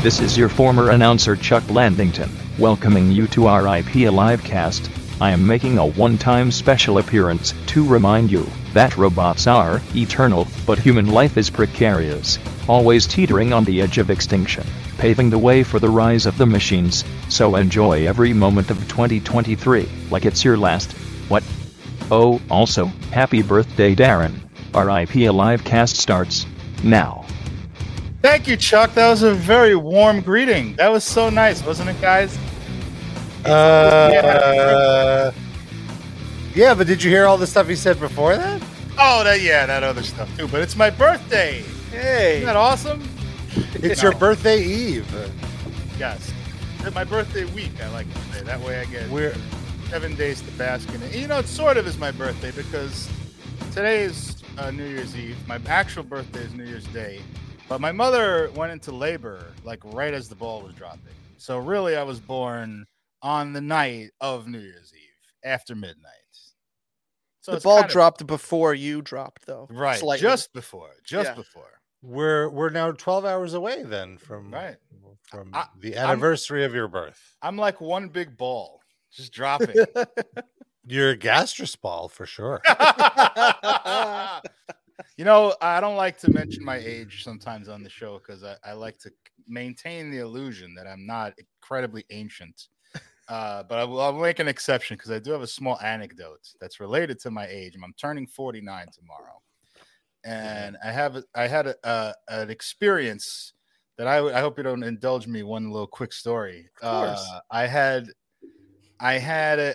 This is your former announcer Chuck Landington, welcoming you to our IP Alive cast. I am making a one-time special appearance to remind you that robots are eternal, but human life is precarious, always teetering on the edge of extinction, paving the way for the rise of the machines. So enjoy every moment of 2023 like it's your last. What? Oh, also, happy birthday, Darren. Our IP Alive cast starts now. Thank you, Chuck. That was a very warm greeting. That was so nice, wasn't it, guys? Uh, yeah, but did you hear all the stuff he said before that? Oh, that yeah, that other stuff too. But it's my birthday. Hey, Isn't that awesome? it's No. your birthday eve. Yes. It's my birthday week. I like to say that way. I get We're seven days to bask in it. You know, it sort of is my birthday because today is uh, New Year's Eve. My actual birthday is New Year's Day, but my mother went into labor like right as the ball was dropping. So really, I was born on the night of New Year's Eve after midnight. So the ball kind of- dropped before you dropped, though. right slightly. just before, just Yeah. before. we're we're now twelve hours away then from Right. from I- the I'm- anniversary of your birth. I'm like one big ball, just dropping. Your gastrus ball for sure. you know, I don't like to mention my age sometimes on the show because I, I like to maintain the illusion that I'm not incredibly ancient. Uh, but I will I'll make an exception because I do have a small anecdote that's related to my age. I'm turning 49 tomorrow, and I have a- I had a, uh, an experience that I, I hope you don't indulge me one little quick story. Of course. Uh, I had I had a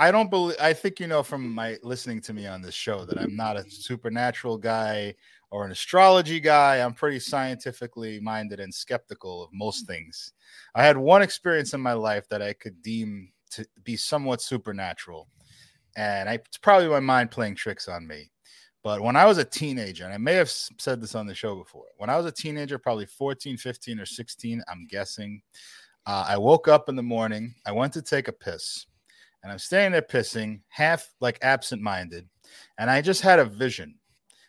I don't believe. I think you know from my listening to me on this show that I'm not a supernatural guy or an astrology guy. I'm pretty scientifically minded and skeptical of most things. I had one experience in my life that I could deem to be somewhat supernatural, and I, it's probably my mind playing tricks on me. But when I was a teenager, and I may have said this on the show before, when I was a teenager, probably 14, 15, or 16, I'm guessing, uh, I woke up in the morning. I went to take a piss and I'm standing there pissing, half like absent minded. And I just had a vision.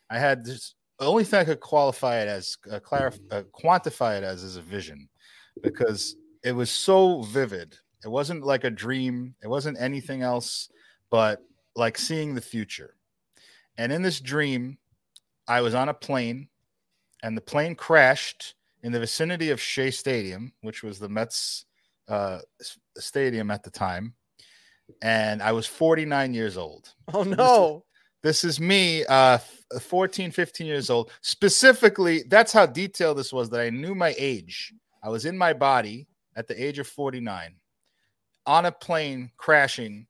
I had this, the only thing I could qualify it as, uh, clarif- uh, quantify it as, is a vision because it was so vivid. It wasn't like a dream, it wasn't anything else but like seeing the future. And in this dream, I was on a plane and the plane crashed in the vicinity of Shea Stadium, which was the Mets uh, stadium at the time. And I was 49 years old. oh no! This is me, uh, 14, 15 years old. Specifically, that's how detailed this was that I knew my age. I was in my body at the age of 49 on a plane crashing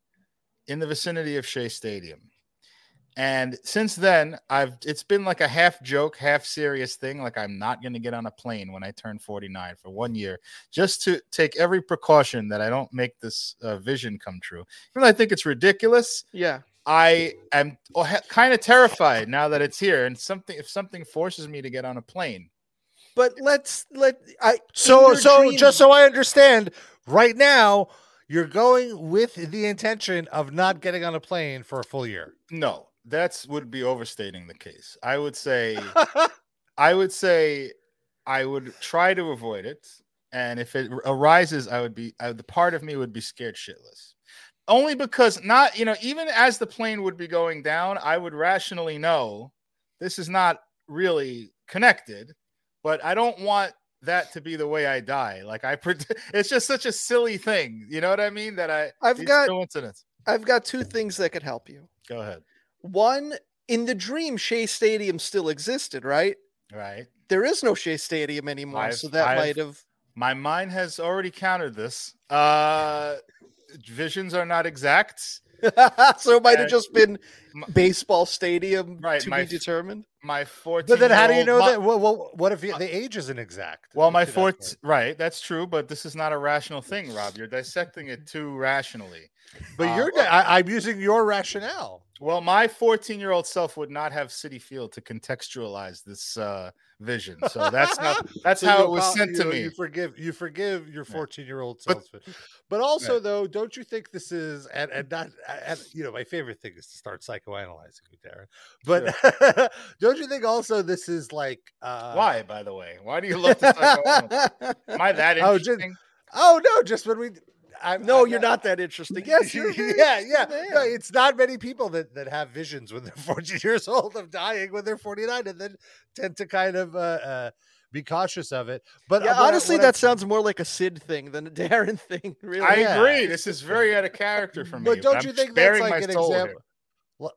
in the vicinity of Shea Stadium. And since then, I've it's been like a half joke, half serious thing. Like I'm not going to get on a plane when I turn 49 for one year, just to take every precaution that I don't make this uh, vision come true. Even though I think it's ridiculous, Yeah, I am kind of terrified now that it's here, and something if something forces me to get on a plane. but let's let I. So so dream- just so I understand, right now you're going with the intention of not getting on a plane for a full year. No, that's would be overstating the case. I would say, I would say, I would try to avoid it, and if it arises, I would be I, the part of me would be scared shitless. Only because not you know even as the plane would be going down, I would rationally know this is not really connected, but I don't want that to be the way I die. Like I, pred- it's just such a silly thing. You know what I mean? That I I've got- coincidence. I've got two things that could help you. Go ahead. One, in the dream, Shea Stadium still existed, right? Right. There is no Shea Stadium anymore, I've- so that I've- might have. My mind has already countered this. Uh visions are not exact. so it might have just been m- baseball stadium Right, to my be determined. My 14 But then how do you know year old that? Well, well, what if you, the age isn't exact? Well, my To that fourth, right? That's true, but this is not a rational thing, Rob. You're dissecting it too rationally. But Uh, you're I, I'm using your rationale. Well, my 14 year old self would not have Citi Field to contextualize this uh, vision. So that's how that's So how it was apo- sent to me. You forgive you forgive your 14 year old self. But but also Right. though, don't you think this is and, and not and you know my favorite thing is to start psychoanalyzing you, Darren. But don't you think also this is like uh Why, by the way? Why do you love to psychoanalyze? Am I that Oh, just- interesting? Oh no, just when we I'm, no, I'm you're not that interesting. Yes, you're. very yeah, yeah. No, it's not many people that, that have visions when they're 40 years old of dying when they're 49 and then tend to kind of uh, uh, be cautious of it. But yeah, uh, what I- honestly, what I- that sounds more like a Sid thing than a Darren thing. Really, I Yeah. agree. This is very out of character for me. But don't I'm you think that's like an soul here. example?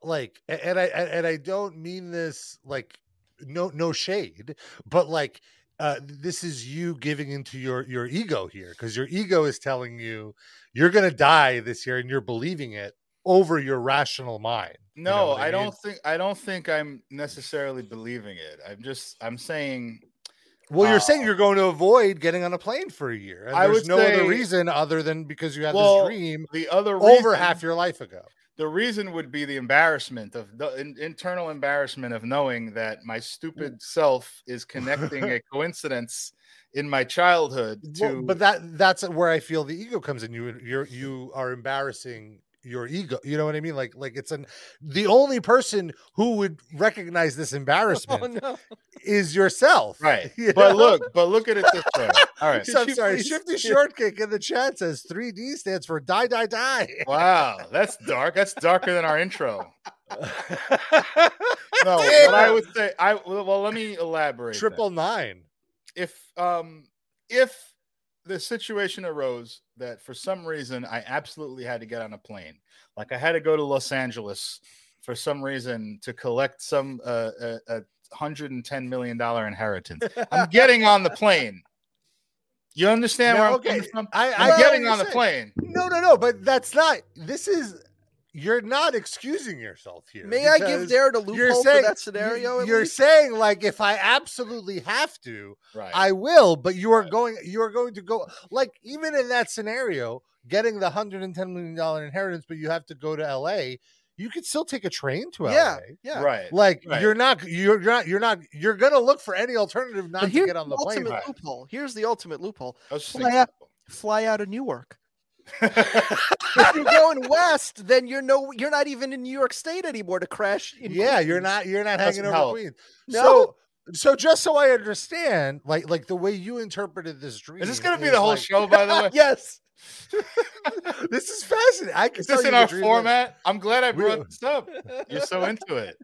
Like, and I and and I don't mean this like no no shade, but like uh, this is you giving into your your ego here because your ego is telling you you're gonna die this year and you're believing it over your rational mind. You know No, I, mean? don't think I don't think I'm necessarily believing it. I'm just I'm saying Well, you're saying Uh, you're going to avoid getting on a plane for a year, and I there's no other reason other than because you had Well, this dream the other over half your life ago. The reason would be the embarrassment of the in, internal embarrassment of knowing that my stupid self is connecting a coincidence in my childhood to Well, but that that's where I feel the ego comes in. You you're you are embarrassing your ego. You know what I mean? Like like it's an the only person who would recognize this Oh embarrassment no! is yourself. right. You But know? look, but look at it this way. All right. So I'm sorry. please- Shifty short kick in the chat says 3D stands for die die die. Wow, that's dark. That's darker than our intro. No, what I would say, I well, well, let me elaborate. then. Triple nine. if um if the situation arose that for some reason I absolutely had to get on a plane, like I had to go to Los Angeles for some reason to collect some uh, a, a hundred and ten million dollar inheritance, I'm getting on the plane. You understand No, where I'm okay. coming from? I, get getting on the plane. No, no, no. But that's not. This is. You're not excusing yourself here. May I give because Darren a you're loophole saying- for that scenario? You're least? saying like if I absolutely have to, Right. I will. But you are going. You are going to go. Like even in that scenario, getting the hundred and ten million dollar inheritance, but you have to go to L.A. You could still take a train to yeah, L.A. yeah. right. Like Right. you're not. You're not. You're not. You're gonna look for any alternative not But to get on the the plane. ultimate right. loophole. Here's the ultimate loophole. I was just Fly out, fly out of Newark. Thinking- if you're going west, then you're no, you're not even in New York State anymore to crash. In yeah you're not you're not Doesn't hanging over queens No. so so just so i understand like like the way you interpreted this dream Is this gonna be the whole like- show? By the way, yes. this is fascinating i can is tell this in our dream that- format? I'm glad I We- brought this up. You're so into it.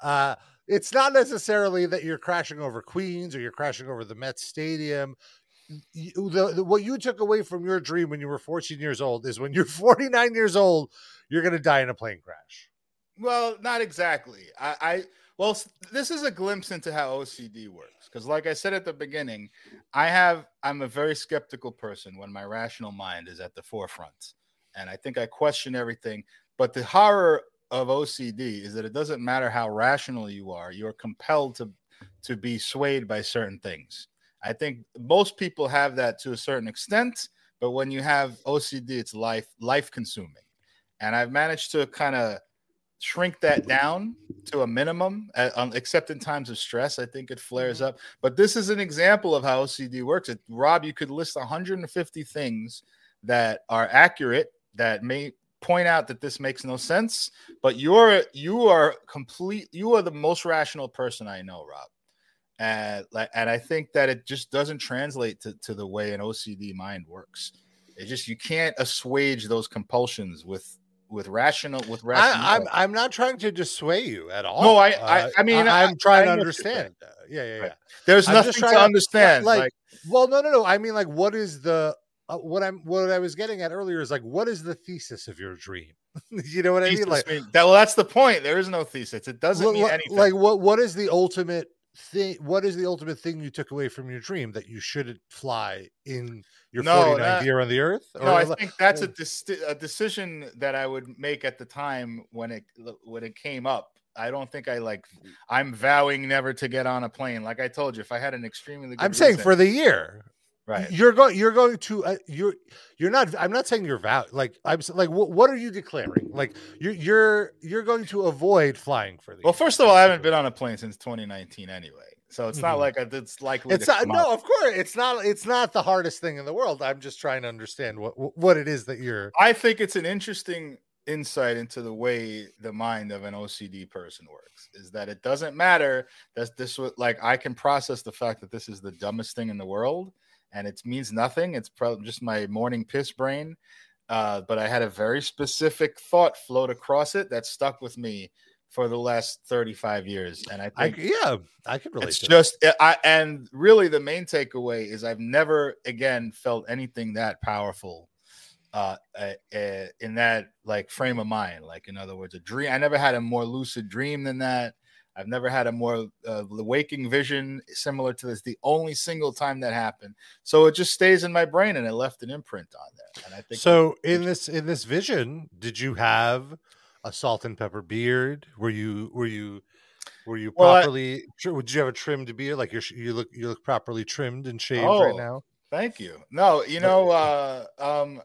uh it's not necessarily that you're crashing over queens or you're crashing over the Mets stadium you, the, the, what you took away from your dream when you were 14 years old is when you're 49 years old you're going to die in a plane crash Well, not exactly. I, I well, this is a glimpse into how OCD works. Because, like I said at the beginning, I have I'm a very skeptical person when my rational mind is at the forefront, and I think I question everything. But the horror of OCD is that it doesn't matter how rational you are; you're compelled to to be swayed by certain things. I think most people have that to a certain extent, but when you have OCD, it's life life consuming. And I've managed to kind of shrink that down to a minimum, uh, um, except in times of stress. I think it flares up. But this is an example of how OCD works. It, Rob, you could list 150 things that are accurate that may point out that this makes no sense, but you're you are complete. You are the most rational person I know, Rob. And like, and I think that it just doesn't translate to, to the way an OCD mind works. It just you can't assuage those compulsions with with rational with rational. I, I'm I'm not trying to dissuade you at all. No, I- I- Uh, I mean, I- I'm trying I to know what you're saying. understand. Uh, yeah, yeah, yeah. Right. There's I'm nothing to to- understand. like- like, Well, no, no, no. I mean, like, what is the uh, what I'm what I was getting at earlier is like, what is the thesis of your dream? you know what I mean? Like, mean- that, well, that's the point. There is no thesis. It doesn't mean anything. like what what is the ultimate thing? What is the ultimate thing you took away from your dream that you shouldn't fly in your No, 49th that- year on the earth? no, I think that's a, uh, dis- a decision that I would make at the time when it when it came up. I don't think I like. I'm vowing never to get on a plane. Like I told you, if I had an extremely, good I'm saying for the year. Right. You're going. You're going to. Uh, you're. You're not. I'm not saying you're vow. Like I'm. Like what? What are you declaring? Like you're. You're. You're going to avoid flying for the. Well, first of all, I haven't been on a plane since 2019 anyway. So it's not Mhm. like a, it's likely. It's not, no, of course, it's not. It's not the hardest thing in the world. I'm just trying to understand what what it is that you're. I think it's an interesting insight into the way the mind of an OCD person works. Is that it doesn't matter that this was like I can process the fact that this is the dumbest thing in the world, and it means nothing. It's probably just my morning piss brain. Uh, but I had a very specific thought float across it that stuck with me for the last 35 years. And I I, yeah, I can relate. it's just I and really the main takeaway is I've never again felt anything that powerful uh, uh, uh, in that like frame of mind. Like in other words, a dream. I never had a more lucid dream than that. I've never had a more uh, waking vision similar to this. The only single time that happened, so it just stays in my brain, and it left an imprint on there. And I think So in this in this vision, did you have a salt and pepper beard? Were you were you were you Well, properly? Would you have a trimmed beard? Like you're you look you look properly trimmed and shaved Oh. right now. Thank you. No, you know, uh, um,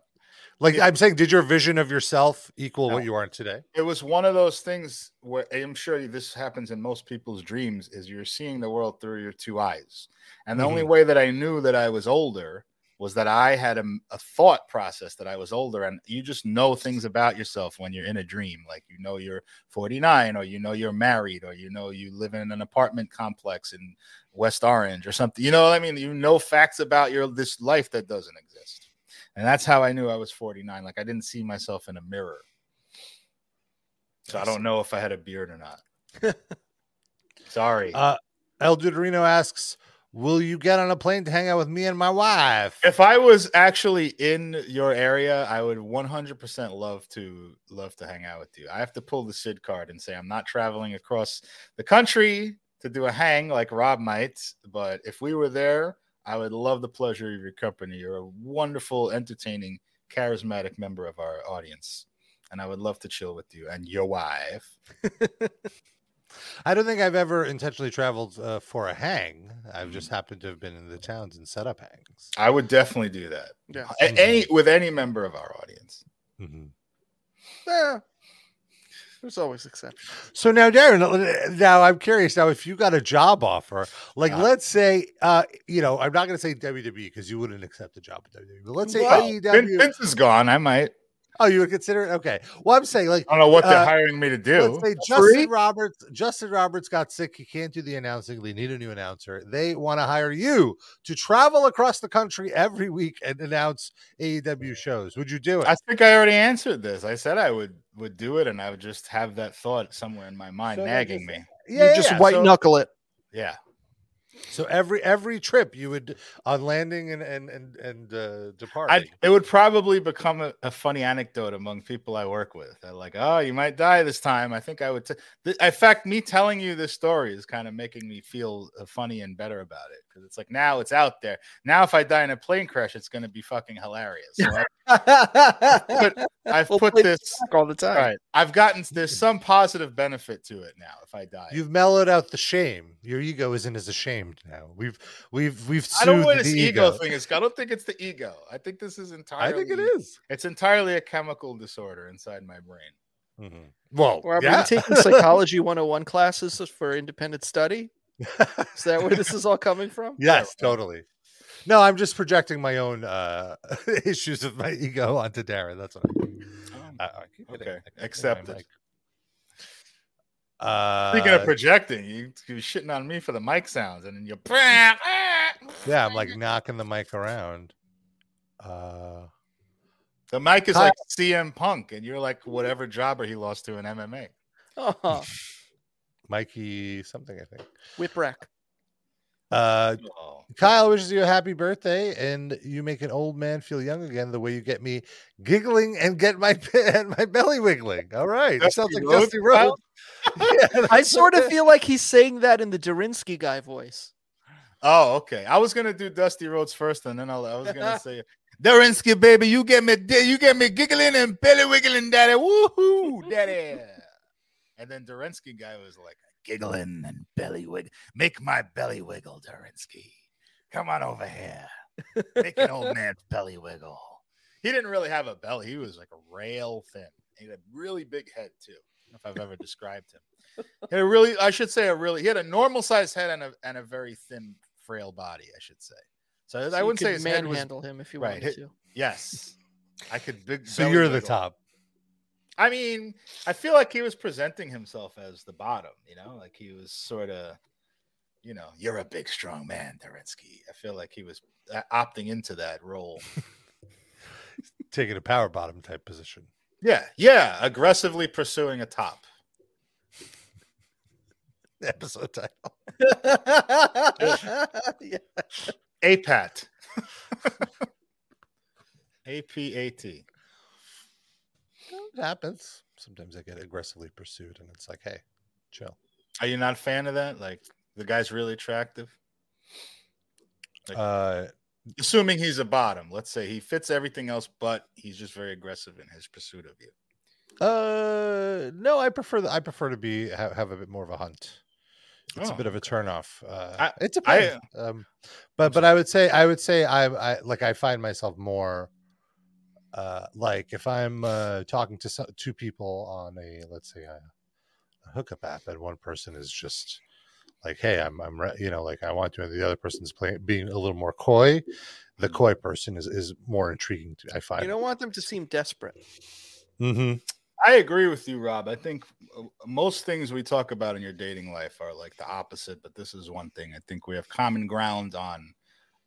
Like. I'm saying, did your vision of yourself equal No. what you are today? it was one of those things where I'm sure this happens in most people's dreams is you're seeing the world through your two eyes. And the only mm-hmm. way that I knew that I was older was that I had a, a thought process that I was older. And you just know things about yourself when you're in a dream. Like you know you're 49 or you know you're married or you know you live in an apartment complex in West Orange or something. You know what I mean? You know facts about your this life that doesn't exist. And that's how I knew I was 49. Like I didn't see myself in a mirror. So I don't know if I had a beard or not. Sorry. Uh, El Duderino asks, "Will you get on a plane to hang out with me and my wife?" if I was actually in your area, I would 100% love to love to hang out with you. I have to pull the Sid card and say I'm not traveling across the country to do a hang like Rob might, but if we were there, I would love the pleasure of your company. You're a wonderful, entertaining, charismatic member of our audience, and I would love to chill with you and your wife. I don't think I've ever intentionally traveled uh, for a hang. I've Mm. just happened to have been in the towns and set up hangs. I would definitely do that. Yeah. A- Any with any member of our audience. Mhm. Eh, there's always exceptions. So now, Darren, now I'm curious. Now, if you got a job offer, like Uh. let's say, uh, you know, I'm not going to say WWE because you wouldn't accept a job at WWE, but let's say Well, AEW. Vin- Vince is gone. I might. oh, you would consider it? Okay. Well, I'm saying, like, I don't know what they're Uh, hiring me to do. let's say Free? Justin Roberts, Justin Roberts got sick. He can't do the announcing. They need a new announcer. They want to hire you to travel across the country every week and announce AEW shows. Would you do it? I think I already answered this. I said I would would do it, and I would just have that thought somewhere in my mind So nagging just- me. yeah, you just yeah. white So- knuckle it. Yeah, So every every trip you would on landing and and and and uh, departing. I it would probably become a, a funny anecdote among people I work with. They're like, "Oh, you might die this time." I think I would. T-. Th- in fact, me telling you this story is kind of making me feel uh, funny and better about it because it's like now it's out there. Now, if I die in a plane crash, it's going to be fucking hilarious. So I, I've We'll put this. all the time. All right, I've gotten there's some positive benefit to it now. If I die, You've mellowed out the shame. Your ego isn't as ashamed now. We've we've we've I don't know what this ego. ego thing is. I don't think it's the ego. I think this is entirely. I think it is. It's entirely a chemical disorder inside my brain. Mm-hmm. Well, Rob, are yeah. you taking psychology 101 classes for independent study? Is that where this is all coming from? yes, totally. No, I'm just projecting my own uh, issues with my ego onto Darren. That's what I'm doing. I, I keep hitting- Okay, I keep accept it. Uh, Speaking of projecting, you you're shitting on me for the mic sounds, and then you're yeah, I'm like knocking the mic around. Uh, the mic is Hi. like CM Punk, and you're like whatever jobber he lost to in MMA. Oh, Mikey something, I think. whipwreck. Uh, Oh. Kyle wishes you a happy birthday, and you make an old man feel young again. The way you get me giggling and get my and my belly wiggling. All right, it Dusty sounds like Dusty Rhodes. Yeah, I sort of feel like he's saying that in the Durinsky guy voice. Oh, okay. I was gonna do Dusty Rhodes first, and then I'll, I was gonna say, Durinsky, baby, you get me, you get me giggling and belly wiggling, daddy, woohoo, daddy. And then Durinsky guy was like, giggling and belly wiggle, make my belly wiggle, Durinsky. Come on over here, make an old man's belly wiggle. He didn't really have a belly; he was like a rail thin. He had a really big head too. if I've ever described him. He had a really, I should say, a really. He had a normal sized head and a and a very thin, frail body. I should say. So, So I wouldn't say could his head was. manhandle him if you right, wanted hit- to. Yes, I could. Big. So you're the top. I mean, I feel like he was presenting himself as the bottom. You know, like he was sort of, you know, you're a big, strong man, Terensky. I feel like he was uh, opting into that role. Taking a power bottom type position. Yeah, yeah, aggressively pursuing a top. Episode title. yeah. APAT. A-P-A-T. It happens. Sometimes I get aggressively pursued, and it's like, hey, chill. Are you not a fan of that? Like the guy's really attractive. Like- Uh, Assuming he's a bottom. Let's say he fits everything else, but he's just very aggressive in his pursuit of you. uh, no, I prefer the, I prefer to be have, have a bit more of a hunt. It's Oh, a bit of a turnoff. Uh, I- it depends. um, but but I would say I would say I I like I find myself more. Uh, like if I'm uh, talking to some, two people on a let's say a, a hookup app, and one person is just like, "Hey, I'm I'm re-, you know like I want to," and the other person's playing being a little more coy. The Mhm. coy person is is more intriguing. To, I find. You don't want them to seem desperate. hmm I agree with you, Rob. I think uh, most things we talk about in your dating life are like the opposite, but this is one thing I think we have common ground on.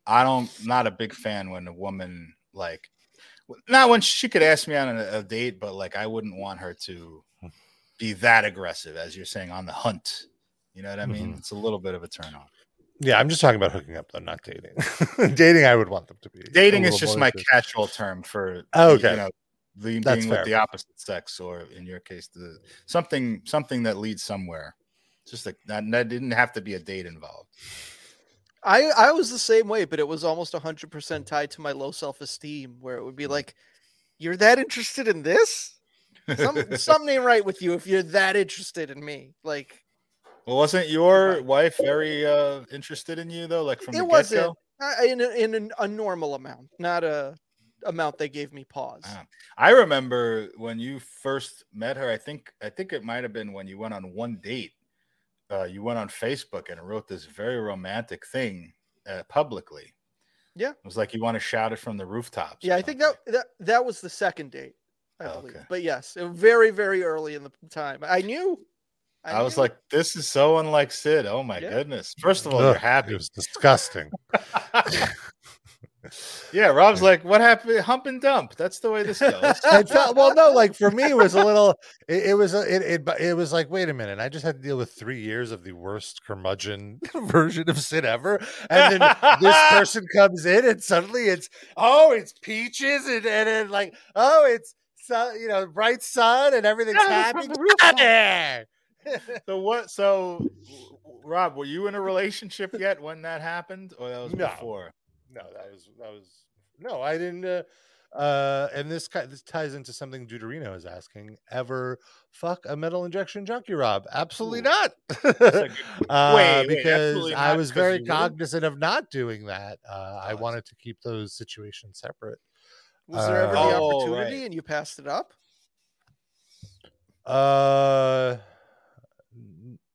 I don't, not a big fan when a woman like, not when she could ask me on a, a date, but like I wouldn't want her to be that aggressive, as you're saying, on the hunt. You know what I mean? Mhm. It's a little bit of a turn on. Yeah, I'm just talking about hooking up, though, not dating. dating, I would want them to be. Dating is just my catch-all term for Oh, okay. you know the, That's being fair. with the opposite sex, or in your case, the something something that leads somewhere. Just like that, that didn't have to be a date involved. I I was the same way, but it was almost hundred percent tied to my low self esteem, where it would be like, "You're that interested in this? Some, something ain't right with you if you're that interested in me." Like well, wasn't your wife very uh interested in you though? Like from it the wasn't in a, in a normal amount, not a amount that gave me pause. Ah. I remember when you first met her. I think I think it might have been when you went on one date. Uh, you went on Facebook and wrote this very romantic thing uh, publicly. Yeah. it was like you want to shout it from the rooftops. Yeah, I think that that that was the second date, I Oh, believe. okay. But yes, it- very very early in the time. I knew. I, was knew. like, this is so unlike Sid. Oh my Yeah. goodness. First of all, Ugh, you're happy. It was disgusting. yeah, Rob's like, what happened? Hump and dump. That's the way this goes. Felt well, no, like for me, it was a little. It, it was a, it, it. It was like, wait a minute, I just had to deal with three years of the worst curmudgeon version of Sid ever, and then this person comes in, and suddenly it's oh, it's peaches, and and then like oh, it's sun, you know, bright sun, and everything's Yeah, happy. the so what? So, Rob, were you in a relationship yet when that happened, or that was No. before? No, that was that was no, I didn't. Uh, uh, and this ki- this ties into something Duderino is asking: Ever fuck a metal injection junkie, Rob? Absolutely Ooh. not. That's a good- uh, Wait, wait, because absolutely I was very you wouldn't? cognizant of not doing that. Uh, I I wanted to keep those situations separate. Was there ever the Uh, Oh, opportunity right. and you passed it up? Uh, n-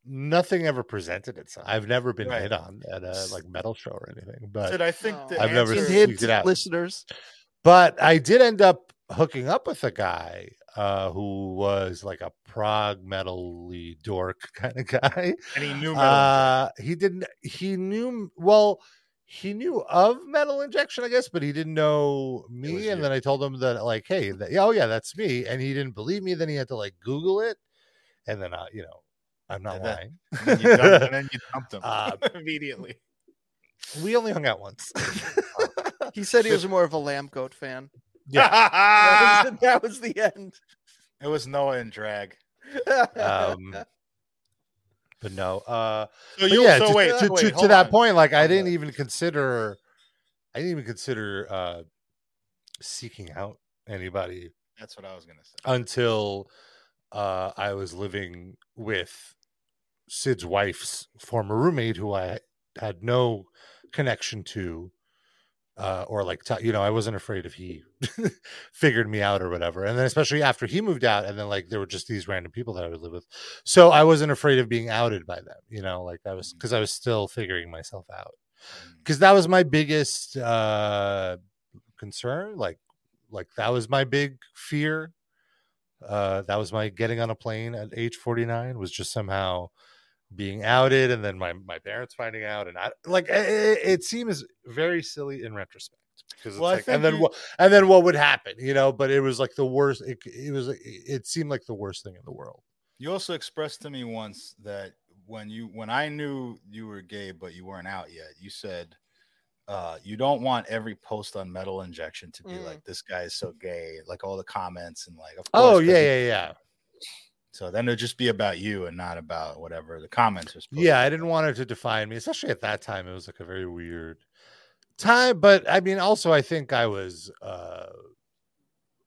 nothing ever presented itself. I've never been Right. hit on at a like metal show or anything, but Sid, I think Oh. the I've never answer- seen- Hint, it out. listeners. but I did end up hooking up with a guy uh, who was like a prog metal dork kind of guy. and he knew metal. Uh, he didn't. He knew well. He knew of metal injection, I guess, but he didn't know was me. you. And then I told him that, like, hey, that, oh yeah, that's me. And he didn't believe me. Then he had to like Google it, and then, uh, you know, I'm not And then- lying. and, then you dumped, and then you dumped him Uh, immediately. we only hung out once. He said he was more of a Lamb of God fan. yeah. That was, that was the end. it was Noah and drag. Um, but no. Uh, So But you yeah, so to, wait, to, so to, to that on. point, like I didn't the- even consider, I didn't even consider uh, seeking out anybody That's what I was gonna say. until uh, I was living with Sid's wife's former roommate, who I had no connection to uh, or like t- you know I wasn't afraid if he figured me out or whatever. And then especially after he moved out, and then like there were just these random people that I would live with, so I wasn't afraid of being outed by them. You know, like I was because I was still figuring myself out. Because that was my biggest uh, concern. Like, like that was my big fear. Uh, that was my getting on a plane at age forty nine was just somehow being outed and then my, my parents finding out and I like it, it seems very silly in retrospect because it's Well, like and then you- what and then what would happen you know but it was like the worst it, it was it seemed like the worst thing in the world You also expressed to me once that when you when I knew you were gay but you weren't out yet, you said uh, you don't want every post on Metal Injection to be Mm. like this guy is so gay, like all the comments and like of oh yeah yeah yeah So then it'd just be about you and not about whatever the comments are. supposed yeah to i didn't want it to define me especially at that time it was like a very weird time but i mean also i think i was uh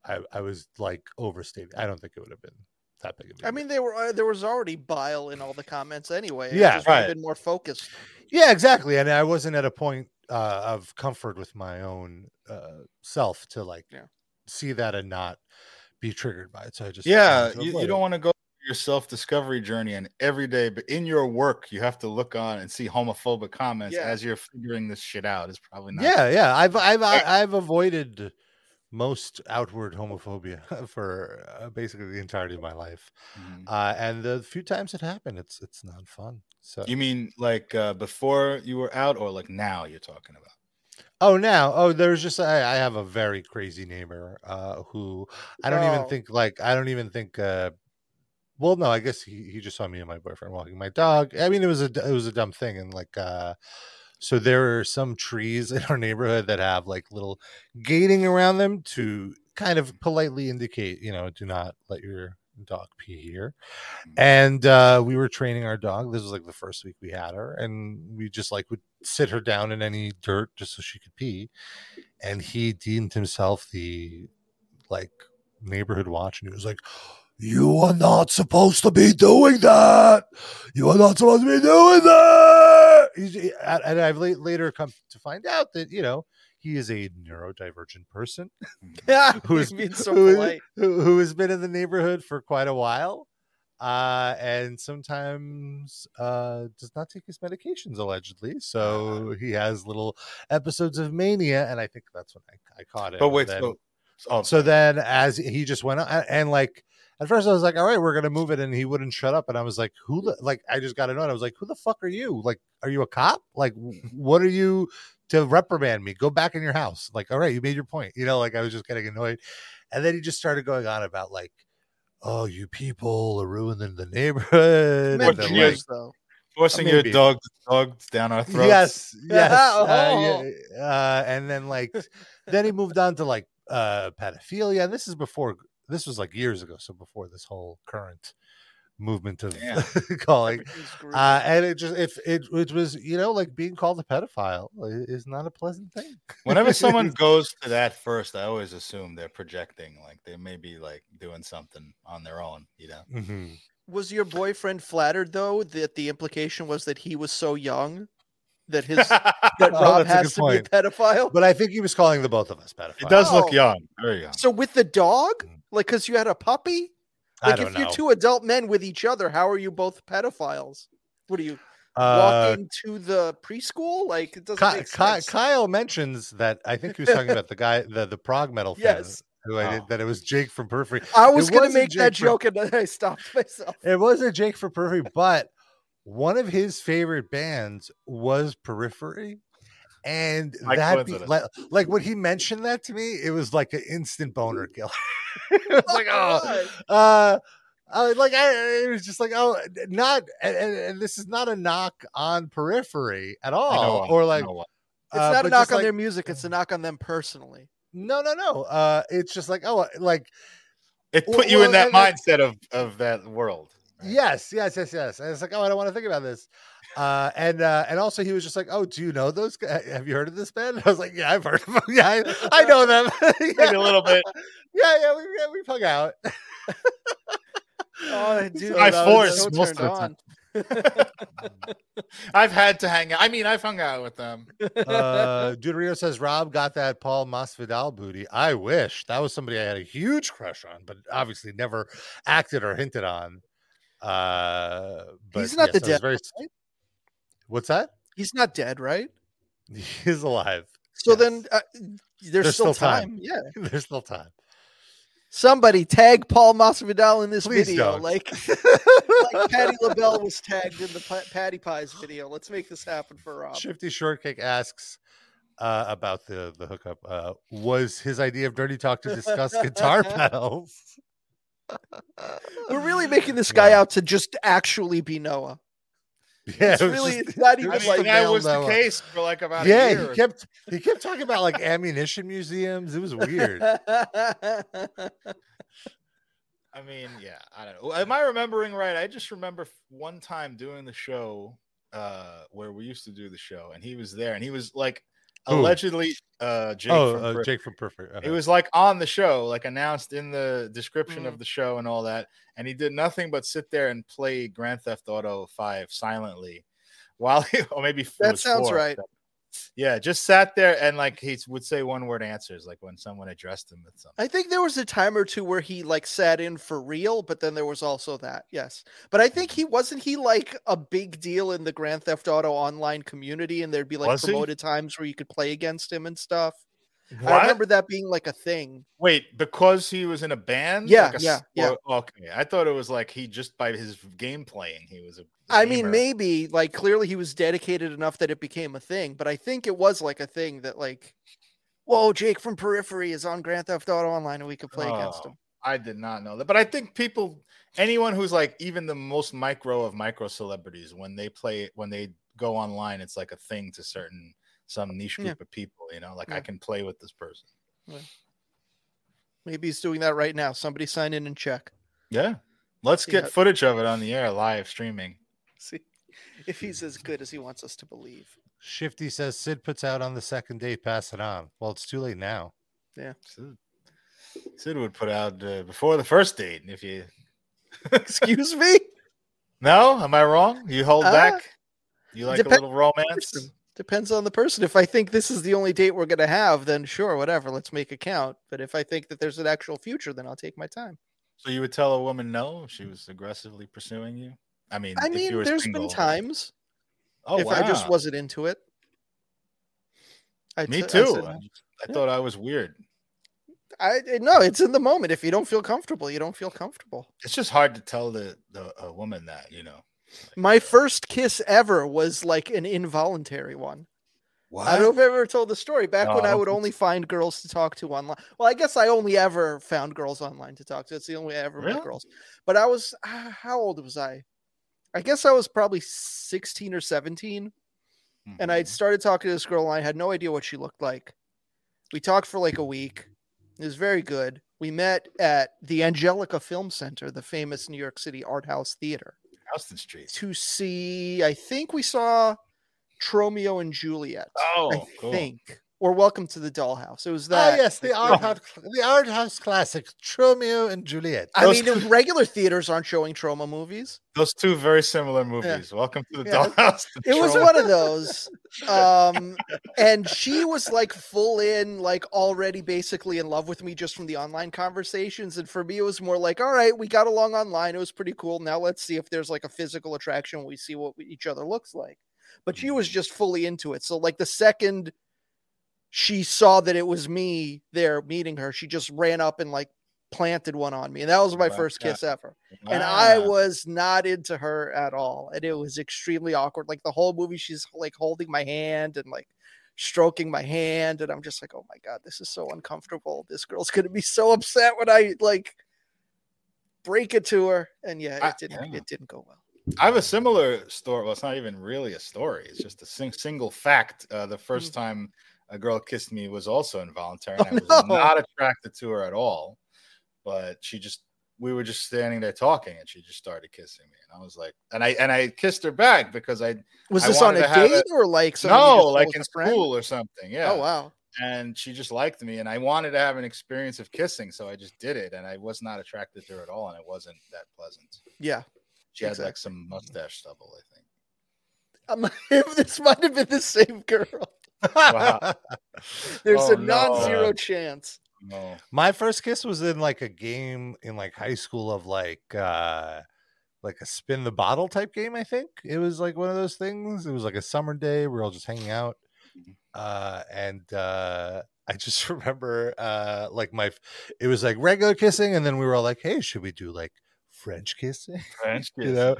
i i was like overstating i don't think it would have been that big of a I deal. mean, they were uh, there was already bile in all the comments anyway. Yeah, just would have right. been more focused. Yeah, exactly. And I wasn't at a point uh, of comfort with my own uh, self to like Yeah. see that and not be triggered by it. So I just Yeah, you, you don't want to go your self discovery journey and every day, but in your work, you have to look on and see homophobic comments Yeah. as you're figuring this shit out. Is probably not. Yeah, yeah. I've I've I've avoided most outward homophobia for uh, basically the entirety of my life. Mhm. Uh, and the few times it happened, it's it's not fun. So You mean like uh, before you were out, or like now you're talking about? Oh, now, oh, there's just I, I have a very crazy neighbor uh, who I don't even Oh. think like I don't even think. Uh, well, no, I guess he, he just saw me and my boyfriend walking my dog. I mean, it was a it was a dumb thing, and like, uh, so there are some trees in our neighborhood that have like little gating around them to kind of politely indicate, you know, do not let your dog pee here. And uh, we were training our dog. This was like the first week we had her, and we just like would sit her down in any dirt just so she could pee. And he deemed himself the like neighborhood watch, and he was like, "You are not supposed to be doing that. You are not supposed to be doing that." He's, and and I've la- later come to find out that you know he is a neurodivergent person Yeah, Who's- he's being so who is- polite. who, who has been in the neighborhood for quite a while uh and sometimes uh does not take his medications allegedly so he has little episodes of mania and i think that's when i, I caught it But wait, then, so, oh, so then as he just went on and like at first I was like, all right, we're gonna move it, and he wouldn't shut up. And I was like, who the like I just got to know. And I was like, who the fuck are you? Like, are you a cop? Like, what are you to reprimand me? Go back in your house. Like, all right, you made your point. You know, like I was just getting annoyed. And then he just started going on about like, oh, you people are ruining the neighborhood. Meant and then, like, though. forcing maybe. your dog dogs down our throats. Yes, yes. uh, Oh. yeah, uh, and then like then he moved on to like uh pedophilia. And this is before this was like years ago, so before this whole current movement of Damn. calling. Uh, and it just if it, it was you know like being called a pedophile is not a pleasant thing. Whenever someone goes to that first, I always assume they're projecting, like they may be like doing something on their own, you know. mm-hmm. Was your boyfriend flattered though that the implication was that he was so young that his that Oh, Rob that's has to point. be a pedophile? but I think he was calling the both of us pedophile. it does look Oh. young, very young. So with the dog, Mm. like because you had a puppy, I like don't if know. you're two adult men with each other, how are you both pedophiles? What are you uh, walking to the preschool? Like it doesn't Ky- make Ky- Kyle mentions that I think he was talking about the guy, the the prog metal fan, Yes. who I did, Oh. that it was Jake from Periphery. I was gonna wasn't make that Jake from- joke and then I stopped myself. It wasn't Jake from Periphery, but one of his favorite bands was Periphery. And Like that, be, like, like when he mentioned that to me, it was like an instant boner killer. it was like, oh, uh, uh, like I, it was just like, oh, not, and, and, and this is not a knock on Periphery at all, or like, know one. It's uh, not a knock on like- their music; it's a knock on them personally. no, no, no. Uh, it's just like, oh, like it well- put you well, in that mindset of of that world. right? Yes, yes, yes, yes. And it's like, oh, I don't want to think about this. Uh, and uh, and also he was just like, oh, do you know those? guys? Have you heard of this band? I was like, yeah, I've heard of them. Yeah, I, I know them. yeah. Maybe a little bit. Yeah, yeah, we yeah, we've hung out. Oh, dude, By I force so most of the time. I've had to hang out. I mean, I've hung out with them. uh Duderino says Rob got that Paul Masvidal booty. I wish that was somebody I had a huge crush on, but obviously never acted or hinted on. Uh but He's not yes, the I was very right? What's that? He's not dead, right? He's alive. So Yes. then uh, there's, There's still, still time. time. Yeah. There's still time. Somebody tag Paul Masvidal in this Please video, don't. like like Patti LaBelle was tagged in the Pa- Patti Pies video. Let's make this happen for Rob. Shifty Shortcake asks uh, about the the hookup. Uh, was his idea of dirty talk to discuss guitar pedals? We're really making this guy Yeah. out to just actually be Noah. Yeah, It's it was really just- it's not even I mean, like that was the Noah. case for like about a yeah. year. He kept he kept talking about like ammunition museums. It was weird. I mean, yeah, I don't know. Am I remembering right? I just remember one time doing the show uh where we used to do the show and he was there and he was like Who? Allegedly uh Jake oh, from uh, Jake from Perfect. It was like on the show, like announced in the description Mhm. of the show and all that. And he did nothing but sit there and play Grand Theft Auto 5 silently while he, or maybe it That sounds four. right. Yeah, just sat there and like he would say one word answers, like when someone addressed him with something. I think there was a time or two where he like sat in for real, but then there was also that. Yes. But I think mm-hmm. he wasn't he like a big deal in the Grand Theft Auto online community and there'd be like Was he? promoted times where you could play against him and stuff. I remember that being like a thing. Wait, because he was in a band? Yeah, Like a yeah, yeah. okay, I thought it was like he just by his game playing, he was a. I mean, maybe like clearly he was dedicated enough that it became a thing, but I think it was like a thing that like, whoa, Jake from Periphery is on Grand Theft Auto Online and we could play against Oh, him. I did not know that, but I think people, anyone who's like even the most micro of micro celebrities, when they play, when they go online, it's like a thing to certain some niche Yeah. group of people. You know, like I can play with this person. Maybe he's doing that right now. Somebody sign in and check. Yeah, let's get Yeah. footage of it on the air, live streaming. See if he's as good as he wants us to believe. Shifty says Sid puts out on the second date. Pass it on. Well, it's too late now. Sid, Sid would put out uh, before the first date. If you Excuse me? no, am I wrong? You hold Uh, back. You like depend- a little romance. Depends on the person. If I think this is the only date we're going to have, then sure, whatever. Let's make it count. But if I think that there's an actual future, then I'll take my time. So you would tell a woman no if she was aggressively pursuing you? I mean, I if you mean, there's single. been times Oh, if I just wasn't into it. I'd Me I'd too. I, no. I Yeah. thought I was weird. I no, it's in the moment. If you don't feel comfortable, you don't feel comfortable. It's just hard to tell the, the a woman that you know. My first kiss ever was like an involuntary one. What? I don't know if I've ever told the story. Back No, when I I would only find girls to talk to online. Well, I guess I only ever found girls online to talk to. It's the only way I ever Really? met girls. But I was ah, how old was I? I guess I was probably 16 or 17. And Mhm. I'd started talking to this girl and I had no idea what she looked like. We talked for like a week. It was very good. We met at the Angelica Film Center, the famous New York City art house theater, Houston Street. to see, I think we saw Tromeo and Juliet. Oh, I cool. think. Or Welcome to the Dollhouse. It was Ah, that. yes, the art house, the art house classic, Romeo and Juliet. I Those mean, two- regular theaters aren't showing Troma movies. Those two very similar movies. Welcome to the Yeah. Dollhouse. the It was one of those. Um, and she was like full in, like already basically in love with me just from the online conversations. And for me, it was more like, all right, we got along online. It was pretty cool. Now let's see if there's like a physical attraction. We see what each other looks like. But she was just fully into it. So, like, the second she saw that it was me there meeting her, she just ran up and like planted one on me. And that was my Wow. first kiss ever and I was not into her at all. And it was extremely awkward. Like the whole movie, she's like holding my hand and like stroking my hand, and I'm just like, oh my god, this is so uncomfortable. This girl's gonna be so upset when I like break it to her. And yeah, it I- didn't. yeah. It didn't go well. I have a similar story. Well, it's not even really a story. It's just a sing- single fact. Uh, the first time a girl kissed me was also involuntary. Oh, and. Oh, I was no. not attracted to her at all. But she just, we were just standing there talking, and she just started kissing me, and I was like, and I and I kissed her back because I Was I this on a date or like no, like in school or something. Yeah. Oh wow. and she just liked me and i wanted to have an experience of kissing so i just did it and i was not attracted to her at all and it wasn't that pleasant Yeah. She had like some mustache stubble, I think. I'm, this might have been the same girl. Wow. There's Oh, a non-zero no. chance. No. My first kiss was in like a game in like high school of like uh like a spin the bottle type game, I think. It was like one of those things. It was like a summer day, we were all just hanging out. Uh and uh I just remember uh like my it was like regular kissing and then we were all like, "Hey, should we do like French kissing?" French kissing. you know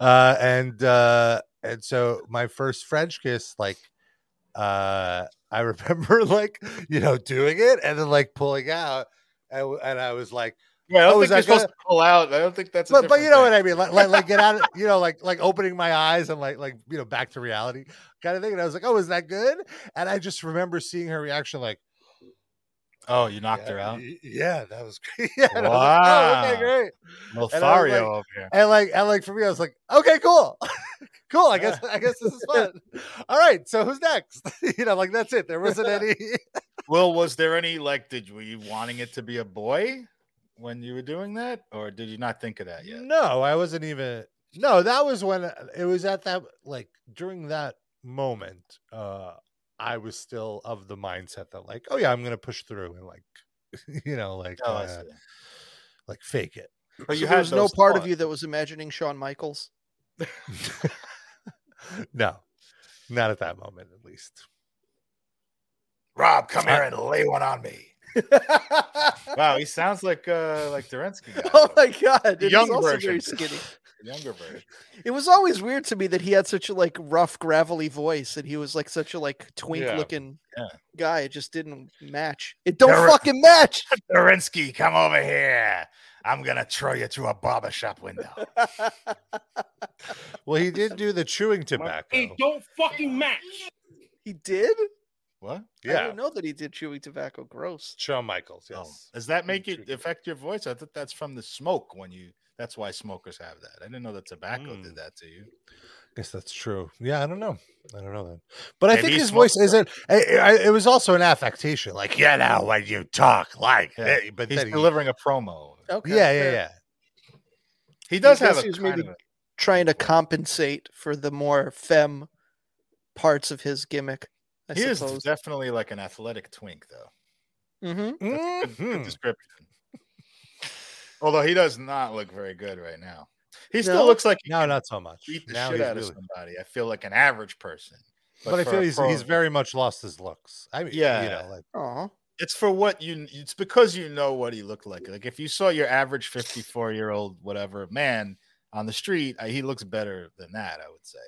uh and uh and so my first french kiss like uh i remember like you know doing it and then like pulling out and, and i was like Yeah, I don't Oh, think you're supposed to pull out. I don't think that's. A but, but you know what i mean like, like like get out of you know like like opening my eyes and like like you know back to reality kind of thing and i was like oh is that good and i just remember seeing her reaction like Oh, you knocked yeah, her out. yeah that was great yeah, I was like, oh, okay Wow. great And Lothario like- over here. And like, and like for me, I was like, okay, cool, cool. I guess, I guess this is fun. All right, so who's next? you know, like that's it. There wasn't any. Well, was there any like? Did were you wanting it to be a boy when you were doing that, or did you not think of that yet? No, I wasn't even. No, that was when it was at that like during that moment. uh I was still of the mindset that like, oh yeah, I'm gonna push through and like, you know, like, Oh, uh, like fake it. But So you there had was no those part of you that was imagining Shawn Michaels. no, not at that moment, at least. Rob, come here and lay one on me. Wow, he sounds like uh like Derensky guy. oh my god, and he's young version. very skinny. The younger version. It was always weird to me that he had such a like rough, gravelly voice, and he was like such a like twink Yeah. looking Yeah. guy. It just didn't match. It don't There- fucking match. Derensky, come over here. I'm gonna throw you through a barber shop window. Well, he did do the chewing tobacco. It don't fucking match. he did. What? Yeah. I Yeah, didn't know that he did chewing tobacco. Gross. Shawn Michaels. Oh, Yes. does that make it affect your voice? I thought that's from the smoke when you. That's why smokers have that. I didn't know that tobacco Mm. did that to you. I guess that's true. Yeah, I don't know. I don't know that. But I Maybe think his voice smokes isn't. It, it was also an affectation, like you know when you talk like. Yeah. But He's then he, delivering a promo. Okay. yeah, yeah, fair. yeah. He does I have guess a he kind maybe- of a- Trying to compensate for the more femme parts of his gimmick. I he is definitely like an athletic twink, though. hmm That's a good, good Mhm. description. Although he does not look very good right now. He still looks like he No, can not so much. beat the Now shit out really- of somebody. I feel like an average person. But, I feel he's pro- he's very much lost his looks. I mean, Yeah. you know, like Aw. It's for what you. It's because you know what he looked like. Like if you saw your average fifty-four year old whatever man on the street, uh, he looks better than that. I would say,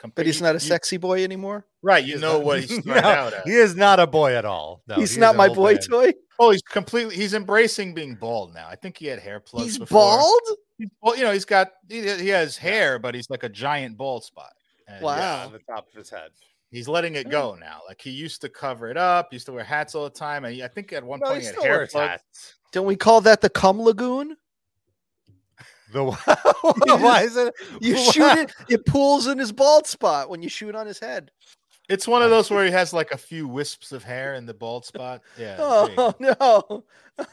but But he's not a you- sexy boy anymore. right? You He's know not- what he's started No, out as. he is not a boy at all. No, he's he is not my boy man. toy. Oh, he's completely. He's embracing being bald now. I think he had hair plugs. He's before. bald. He's- Well, you know, he's got he, he has hair, but he's like a giant bald spot. And Wow. Yeah, on the top of his head. He's letting it go now. Like he used to cover it up. Used to wear hats all the time, and he, I think at one No, point he he had still hair wears plugs. hats. Don't we call that the cum lagoon? The why is it? You why- shoot it, it pools in his bald spot when you shoot on his head. It's one of those where he has like a few wisps of hair in the bald spot. Yeah. there you go. Oh no.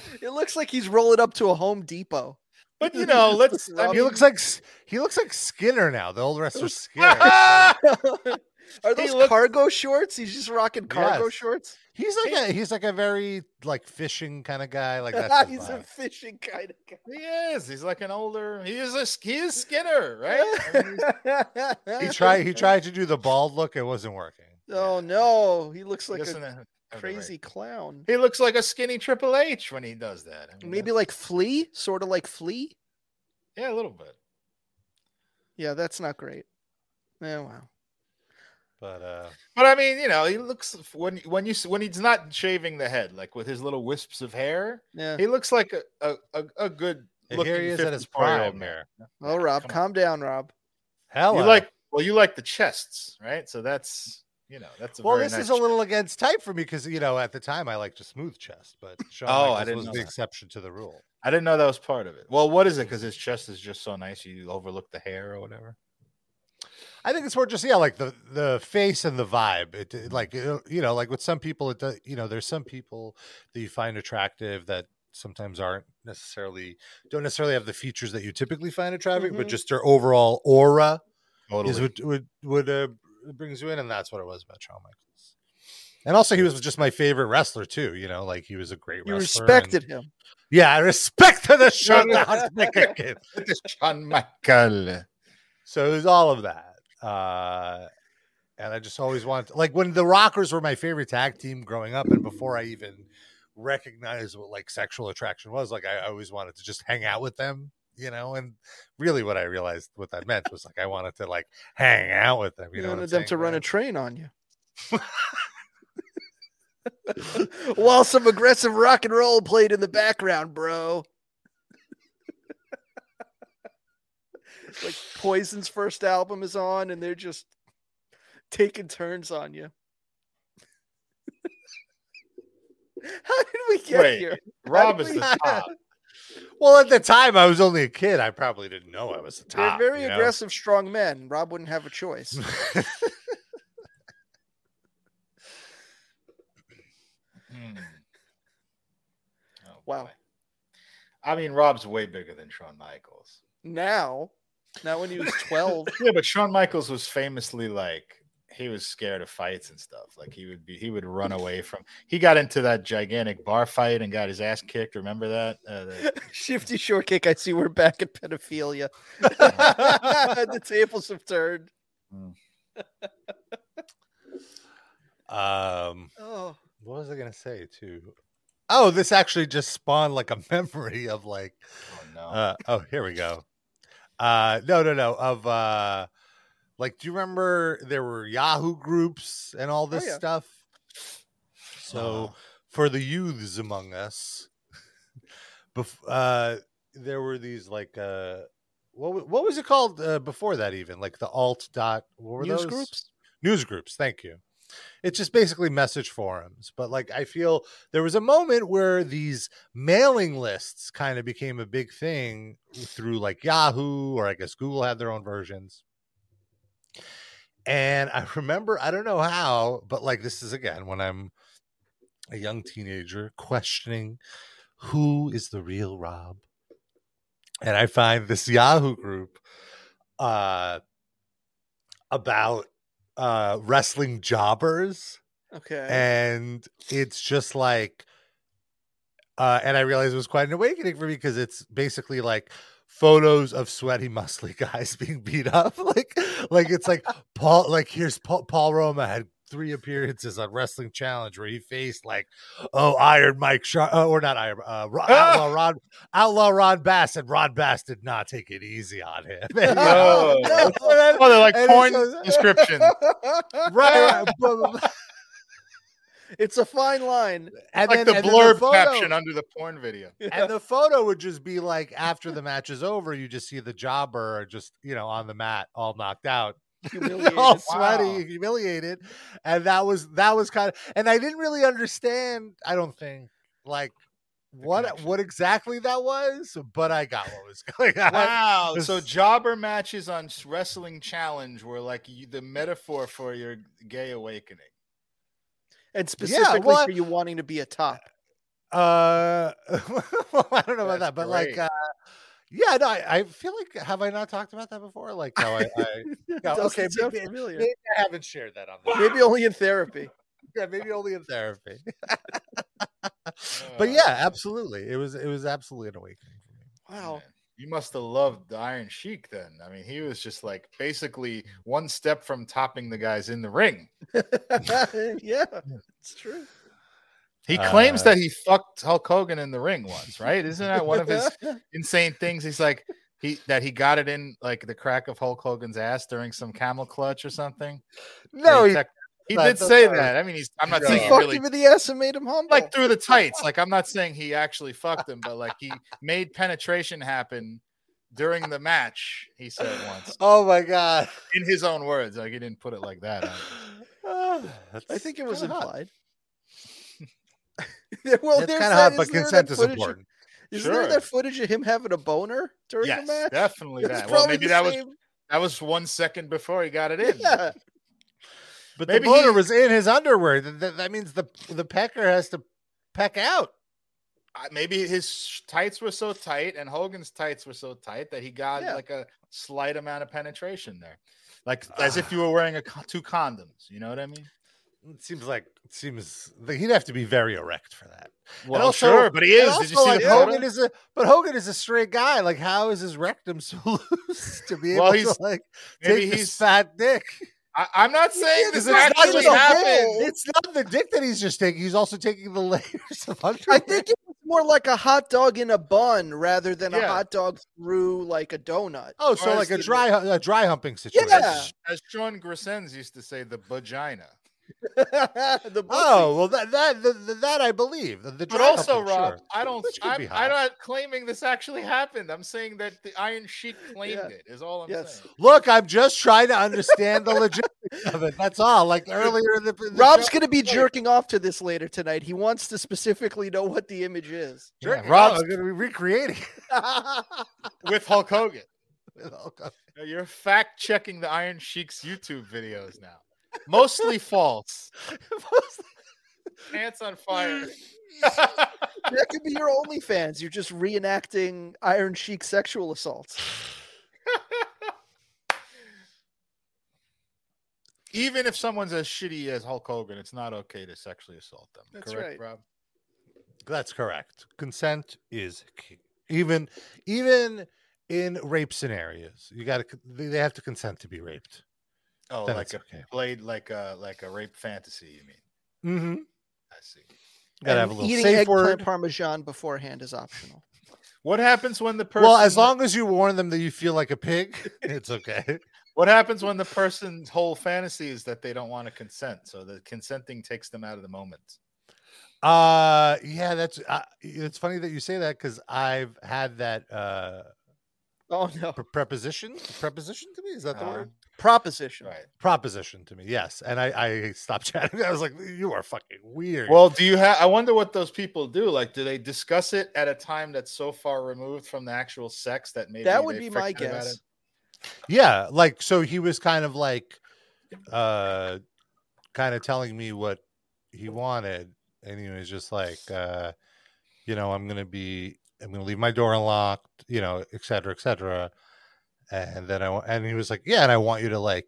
it looks like he's rolling up to a Home Depot. But you know, let's. I He looks like he looks like Skinner now. The old wrestler Skinner. Are those looks- cargo shorts? He's just rocking cargo Yes. shorts. He's like a he's like a very like fishing kind of guy. Like that's he's a fishing kind of guy. he is. He's like an older. He is a. He is Skinner, right? I mean, he tried he tried to do the bald look. It wasn't working. Oh no, he looks like a the right- crazy clown. He looks like a skinny Triple H when he does that. I mean, Maybe that's- like Flea, sort of like Flea. yeah, a little bit. Yeah, that's not great. Yeah, wow. But uh But I mean, you know, he looks when when you when he's not shaving the head, like with his little wisps of hair, Yeah. he looks like a a, a, a good and looking here he is at his 54-year-old prime man. here. Oh, Rob, come on. calm down, Rob. Hello. You like well, you like the chests, right? So that's you know that's a well, this nice is a little against type for me because you know at the time I liked a smooth chest, but Shawn Oh, I didn't was know the that. exception to the rule. I didn't know that was part of it. Well, what is it? Because his chest is just so nice, you overlook the hair or whatever. I think it's more just yeah, like the the face and the vibe. It, it- like it- you know, like with some people, it does, you know, there's some people that you find attractive that sometimes aren't necessarily don't necessarily have the features that you typically find attractive, but Mhm. just their overall aura Totally. is what would would uh, brings you in, and that's what it was about Shawn Michaels. And also, he was just my favorite wrestler too. You know, like he was a great. You wrestler, respected and- him. Yeah, I respected the showdown. kid. Shawn Michael. So it was all of that. Uh, and I just always wanted, like, when the Rockers were my favorite tag team growing up, and before I even recognized what like sexual attraction was, like, I always wanted to just hang out with them, you know. And really, what I realized what that meant was like, I wanted to like hang out with them. You, You know, wanted them to saying, run a train on you. While some aggressive rock and roll played in the background, bro. Like Poison's first album is on, and they're just taking turns on you. How did we get Wait, here? Rob How is did the top. Well, at the time, I was only a kid. I probably didn't know I was the They're top. very you know? aggressive, strong men. Rob wouldn't have a choice. Hmm. Oh, Wow. boy. I mean, Rob's way bigger than Shawn Michaels. now, now when he was 12, Yeah, but Shawn Michaels was famously like he was scared of fights and stuff. Like he would be, he would run away from. He got into that gigantic bar fight and got his ass kicked. Remember that? Uh, the- Shifty Shortcake. I see we're back at pedophilia. the tables have turned. um, Oh, what was I gonna say too? Oh, this actually just spawned like a memory of like oh no! uh oh here we go. Uh no no no of uh like do you remember there were Yahoo groups and all this yeah. stuff? So Uh, for the youths among us, bef- uh there were these like uh what what was it called uh, before that even like the alt dot what were news those groups. news groups thank you it's just basically message forums but like i feel there was a moment where these mailing lists kind of became a big thing through like yahoo or i guess google had their own versions. And i remember i don't know how but like this is again when i'm a young teenager questioning who is the real rob? And i find this yahoo group uh about uh wrestling jobbers Okay. and it's just like uh and i realized it was quite an awakening for me because it's basically like photos of sweaty muscly guys being beat up like like it's like paul like here's paul, paul roma had three appearances on wrestling challenge where he faced like oh iron mike Sharpe, uh, or not iron uh Ro- outlaw ron outlaw ron bass and ron bass did not take it easy on him No. And oh, they're like and porn it's description. right, right but- but- it's a fine line. and like then, the and then blurb photo- caption under the porn video. and the photo would just be like after the match is over, you just see the jobber just you know on the mat, all knocked out, Humiliated. all sweaty, Wow. humiliated, and that was that was kind of. And I didn't really understand. I don't think like what connection. what exactly that was, but I got what was going on. Wow. So jobber matches on Wrestling Challenge were like you, the metaphor for your gay awakening. and specifically well, for you wanting to be a top. Uh, well, I don't know about that, but like, uh, yeah, no, I, I feel like have I not talked about that before? Like, how I, I Yeah, okay, maybe- familiar. maybe I haven't shared that on Maybe only in therapy. yeah, maybe only in therapy. Uh, but yeah, absolutely, it was it was absolutely an awakening for me. Wow. man. You must have loved the Iron Sheik then. I mean, he was just like basically one step from topping the guys in the ring. yeah, it's true. He claims Uh, that he fucked Hulk Hogan in the ring once, right? Isn't that one of his insane things? He's like he that he got it in like the crack of Hulk Hogan's ass during some camel clutch or something. No, he, he, tech- he did say okay. that. I mean, he's I'm not Yeah. he saying he fucked really him in the ass and made him humble. like through the tights. Like I'm not saying he actually fucked him, but like he made penetration happen during the match. He said once oh my god, in his own words. Like he didn't put it like that. Ah, I think it was kinda hot. well, It's there's kind of hot, but consent is footage of- important. Isn't there that footage of him having a boner during yes, the match? definitely that. Well, maybe that was that was one second before he got it in. Yeah. But Maybe the boner he- was in his underwear. That, that, means the the pecker has to peck out. Maybe his tights were so tight and Hogan's tights were so tight that he got Yeah. like a slight amount of penetration there, like as if ah. you were wearing a two condoms. You know what I mean? It seems like it seems like he'd have to be very erect for that. Well, also- sure, but he is. Did you see like, the photo? Hogan is a but Hogan is a straight guy. Like, how is his rectum so loose to be able Well, to he's- like maybe take this he's- fat dick? I, I'm not saying this it's not actually just the happened. dick- It's not the dick that he's just taking. He's also taking the layers of underwear. I think it was more like a hot dog in a bun rather than a hot dog through like a donut. Oh, so Or like a dry a dry humping situation. Yeah. As, as Sean Grissens used to say, the vagina. the. Oh well, that that the, the- that I believe. The, the But dry also, humping, Rob, sure. I don't. Which could be I'm. I'm not claiming this actually happened. I'm saying that the Iron Sheik claimed Yeah. it. Is all I'm Yes. saying. Look, I'm just trying to understand the logistics of it. That's all. Like earlier in the, in the Rob's going to be jerking off to this later tonight. He wants to specifically know what the image is. Yeah, jerking Rob's going to be recreating. With Hulk Hogan. it. Okay. Now, You're fact checking the Iron Sheik's YouTube videos now. Mostly false. Pants on fire. that could be your OnlyFans. You're just reenacting Iron Sheik sexual assaults. Even if someone's as shitty as Hulk Hogan, it's not okay to sexually assault them. That's correct, right. Rob? That's correct. Consent is key. Even even in rape scenarios, you got to they have to consent to be raped. Oh, Then like a okay. played like a like a rape fantasy. You mean? Mm-hmm. I see. Got to have And a little eating safe eggplant word. parmesan beforehand is optional. What happens when the person? Well, as long as you warn them that you feel like a pig, it's okay. What happens when the person's whole fantasy is that they don't want to consent? So the consenting takes them out of the moment. Uh, yeah, that's uh, it's funny that you say that because I've had that uh Oh no, pre- preposition preposition to me. Is that the Uh, word? Proposition. Right. Proposition to me, yes. And I I stopped chatting. I was like, you are fucking weird. Well, do you have? I wonder what those people do. Like, do they discuss it at a time that's so far removed from the actual sex that maybe That would be my guess. yeah, like so he was kind of like uh kind of telling me what he wanted, and he was just like, uh, you know, I'm gonna be, I'm gonna leave my door unlocked, you know, et cetera, et cetera. And then I and he was like, yeah, and I want you to like,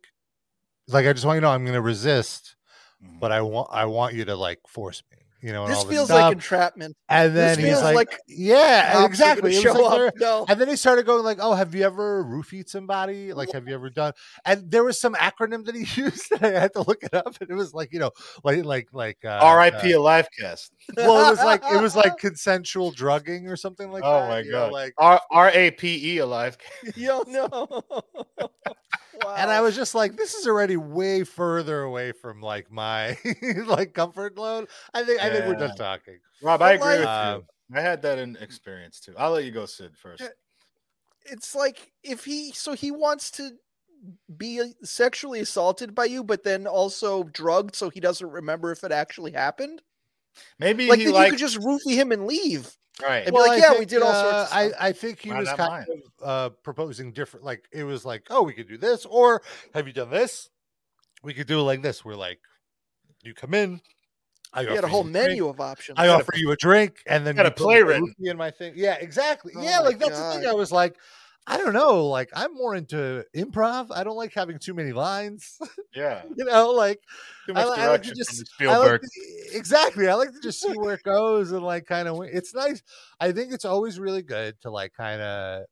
like I just want you to know I'm gonna resist, Mhm. but I want I want you to like force me, you know. And This all feels stuff. like entrapment. and then this he's feels like, like yeah, exactly. gonna It was Show like up. No. and then he started going like, "Oh, have you ever roofied somebody? Like, have you ever done?" And there was some acronym that he used, and I had to look it up, and it was like, you know, like like like uh, R.I.P. uh, a live cast. well, it was like it was like consensual drugging or something like oh that. my you know, god! like, R R A P E a live cast. Yo, no. wow. and I was just like, this is already way further away from like my like comfort zone. I think I think we're done talking. Rob, I But agree with like- you. Um, I had that in experience too. I'll let you go, Sid, first. Uh, it's like if he so he wants to be uh, sexually assaulted by you, but then also drugged, so he doesn't remember if it actually happened. Maybe Like he then like you could just roofie him and leave. Right. And be like, I "Yeah, we did all sorts uh, I, stuff." I think he Why was kind mine? of uh, proposing different. Like it was like, oh, we could do this, or have you done this? We could do it like this. We're like, you come in. I He had a whole you a drink, menu of options. I gotta offer you a drink, and then gotta you play the written. in my thing. Yeah, exactly. Oh yeah, my like that's the thing. I was like, I don't know. Like I'm more into improv. I don't like having too many lines. Yeah, you know, like I I like to just- I like to- exactly. I like to just see where it goes and like kind of. It's nice. I think it's always really good to like kind of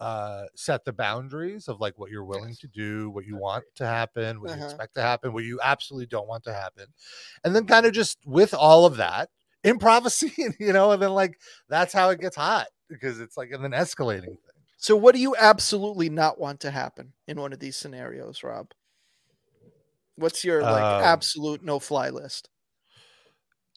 uh set the boundaries of like what you're willing to do, what you want to happen, what you Uh-huh. expect to happen, what you absolutely don't want to happen, and then kind of just with all of that improvising, you know, and then like that's how it gets hot because it's like and then escalating thing. So what do you absolutely not want to happen in one of these scenarios, Rob? What's your like Um, absolute no fly list?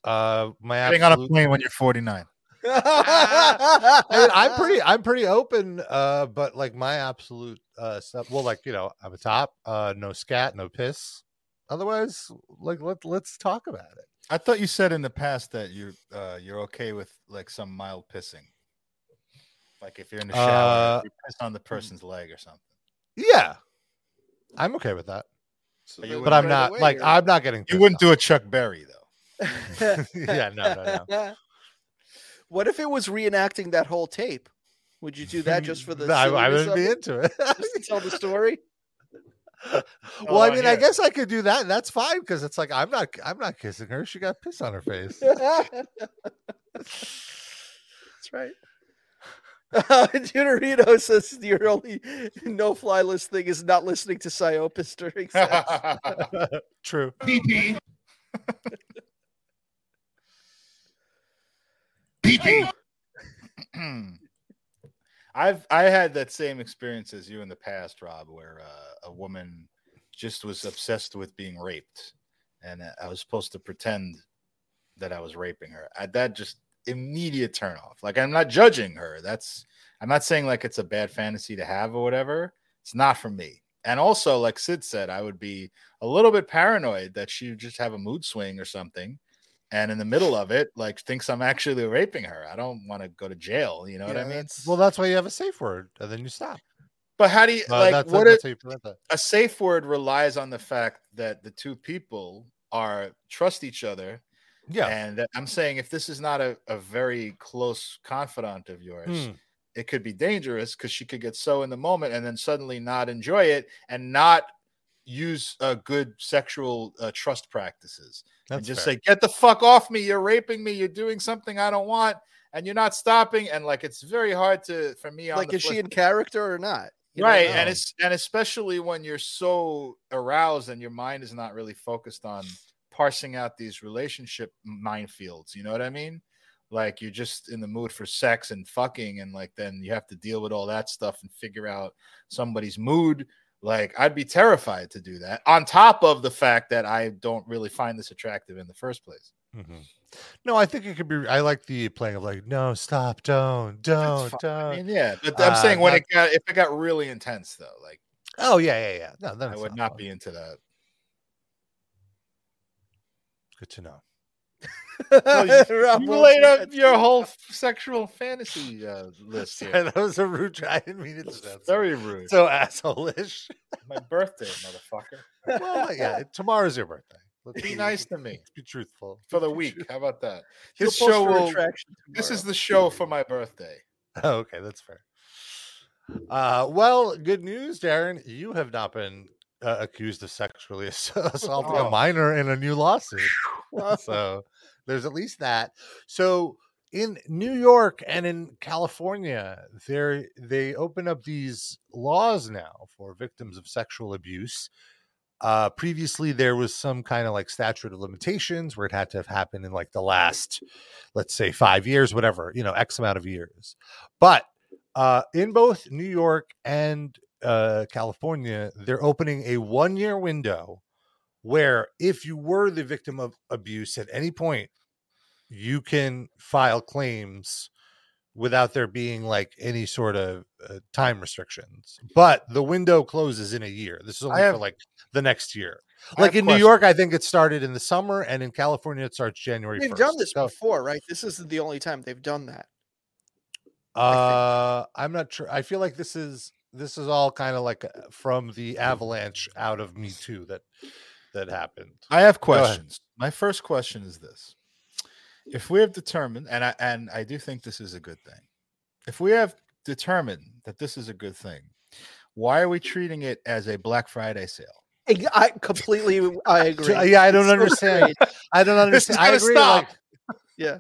Uh, my Getting on a plane when you're 49. I mean, I'm pretty, I'm pretty open. Uh, but like my absolute uh stuff. Well, like you know, I'm a top. Uh, no scat, no piss. Otherwise, like let let's talk about it. I thought you said in the past that you're uh, you're okay with like some mild pissing, like if you're in the shower, Uh, you piss on the person's leg or something. Yeah, I'm okay with that. So But But I'm not away like you're- I'm not getting. You wouldn't on. do a Chuck Berry though. yeah, no, no, no. What if it was reenacting that whole tape? Would you do that just for the? No, I, I wouldn't be it? into it. Just to tell the story. well, I Oh, mean, I guess I could do that. And that's fine because it's like I'm not. I'm not kissing her. She got piss on her face. That's right. Uh, Junarito says your only no-fly list thing is not listening to Psyopus during sex. True. PP. PP. I've I had that same experience as you in the past, Rob, where uh, a woman just was obsessed with being raped, and uh, I was supposed to pretend that I was raping her. I, that just immediate turn off. Like I'm not judging her. That's I'm not saying like it's a bad fantasy to have or whatever. It's not for me. And also, like Sid said, I would be a little bit paranoid that she would just have a mood swing or something. And in the middle of it, like thinks I'm actually raping her. I don't want to go to jail. You know what I mean? that's- Well, that's why you have a safe word, and then you stop. But how do you Uh, like what that's it, how you that. a safe word relies on the fact that the two people are trust each other. Yeah. And I'm saying if this is not a, a very close confidant of yours, Hmm. it could be dangerous because she could get so in the moment and then suddenly not enjoy it and not use uh, good sexual uh, trust practices and just fair. say, "Get the fuck off me! You're raping me! You're doing something I don't want, and you're not stopping." And like, it's very hard to for me. On like, the is she in character or not? You right and it's and especially when you're so aroused and your mind is not really focused on parsing out these relationship minefields you know what i mean like you're just in the mood for sex and fucking and like then you have to deal with all that stuff and figure out somebody's mood like i'd be terrified to do that on top of the fact that i don't really find this attractive in the first place Mhm. No, I think it could be. I like the playing of like, no, stop, don't, don't, don't. i mean yeah but i'm Uh, saying when not- it got if it got really intense though like oh yeah, yeah, yeah. No, i would not fun. be into that Good to know. Well, you, you laid out your whole sexual fantasy uh, list Sorry, that was a rude. Try. I didn't mean it. so- Very rude. so asshole-ish. My birthday, motherfucker. well, yeah. Tomorrow's your birthday. Let's Be nice to me be truthful for the week. How about that? This show will. This is the show for my birthday. Oh, okay, that's fair. Uh, well, good news, Darren. You have not been uh, accused of sexually ass- assaulting a Oh. minor in a new lawsuit. So there's at least that. So in New York and in California, there they open up these laws now for victims of sexual abuse. Uh, previously, there was some kind of like statute of limitations where it had to have happened in like the last, let's say, five years, whatever, you know, X amount of years. But uh, in both New York and uh, California, they're opening a one year window where if you were the victim of abuse at any point, you can file claims without there being like any sort of uh, time restrictions. But the window closes in a year. This is only have- for like the next year. I Like in New. York, I think it started in the summer, and in California, it starts January. They've 1st. done this So, before, right? This isn't the only time they've done that. Uh, I'm not sure. I feel like this is this is all kind of like uh, from the avalanche out of Me Too that that happened. I have questions. My first question is this: If we have determined, and I and I do think this is a good thing, if we have determined that this is a good thing, why are we treating it as a Black Friday sale? I, I completely I agree. Yeah, I don't It's understand. strange. I don't understand. I agree. stop. Like, Yeah.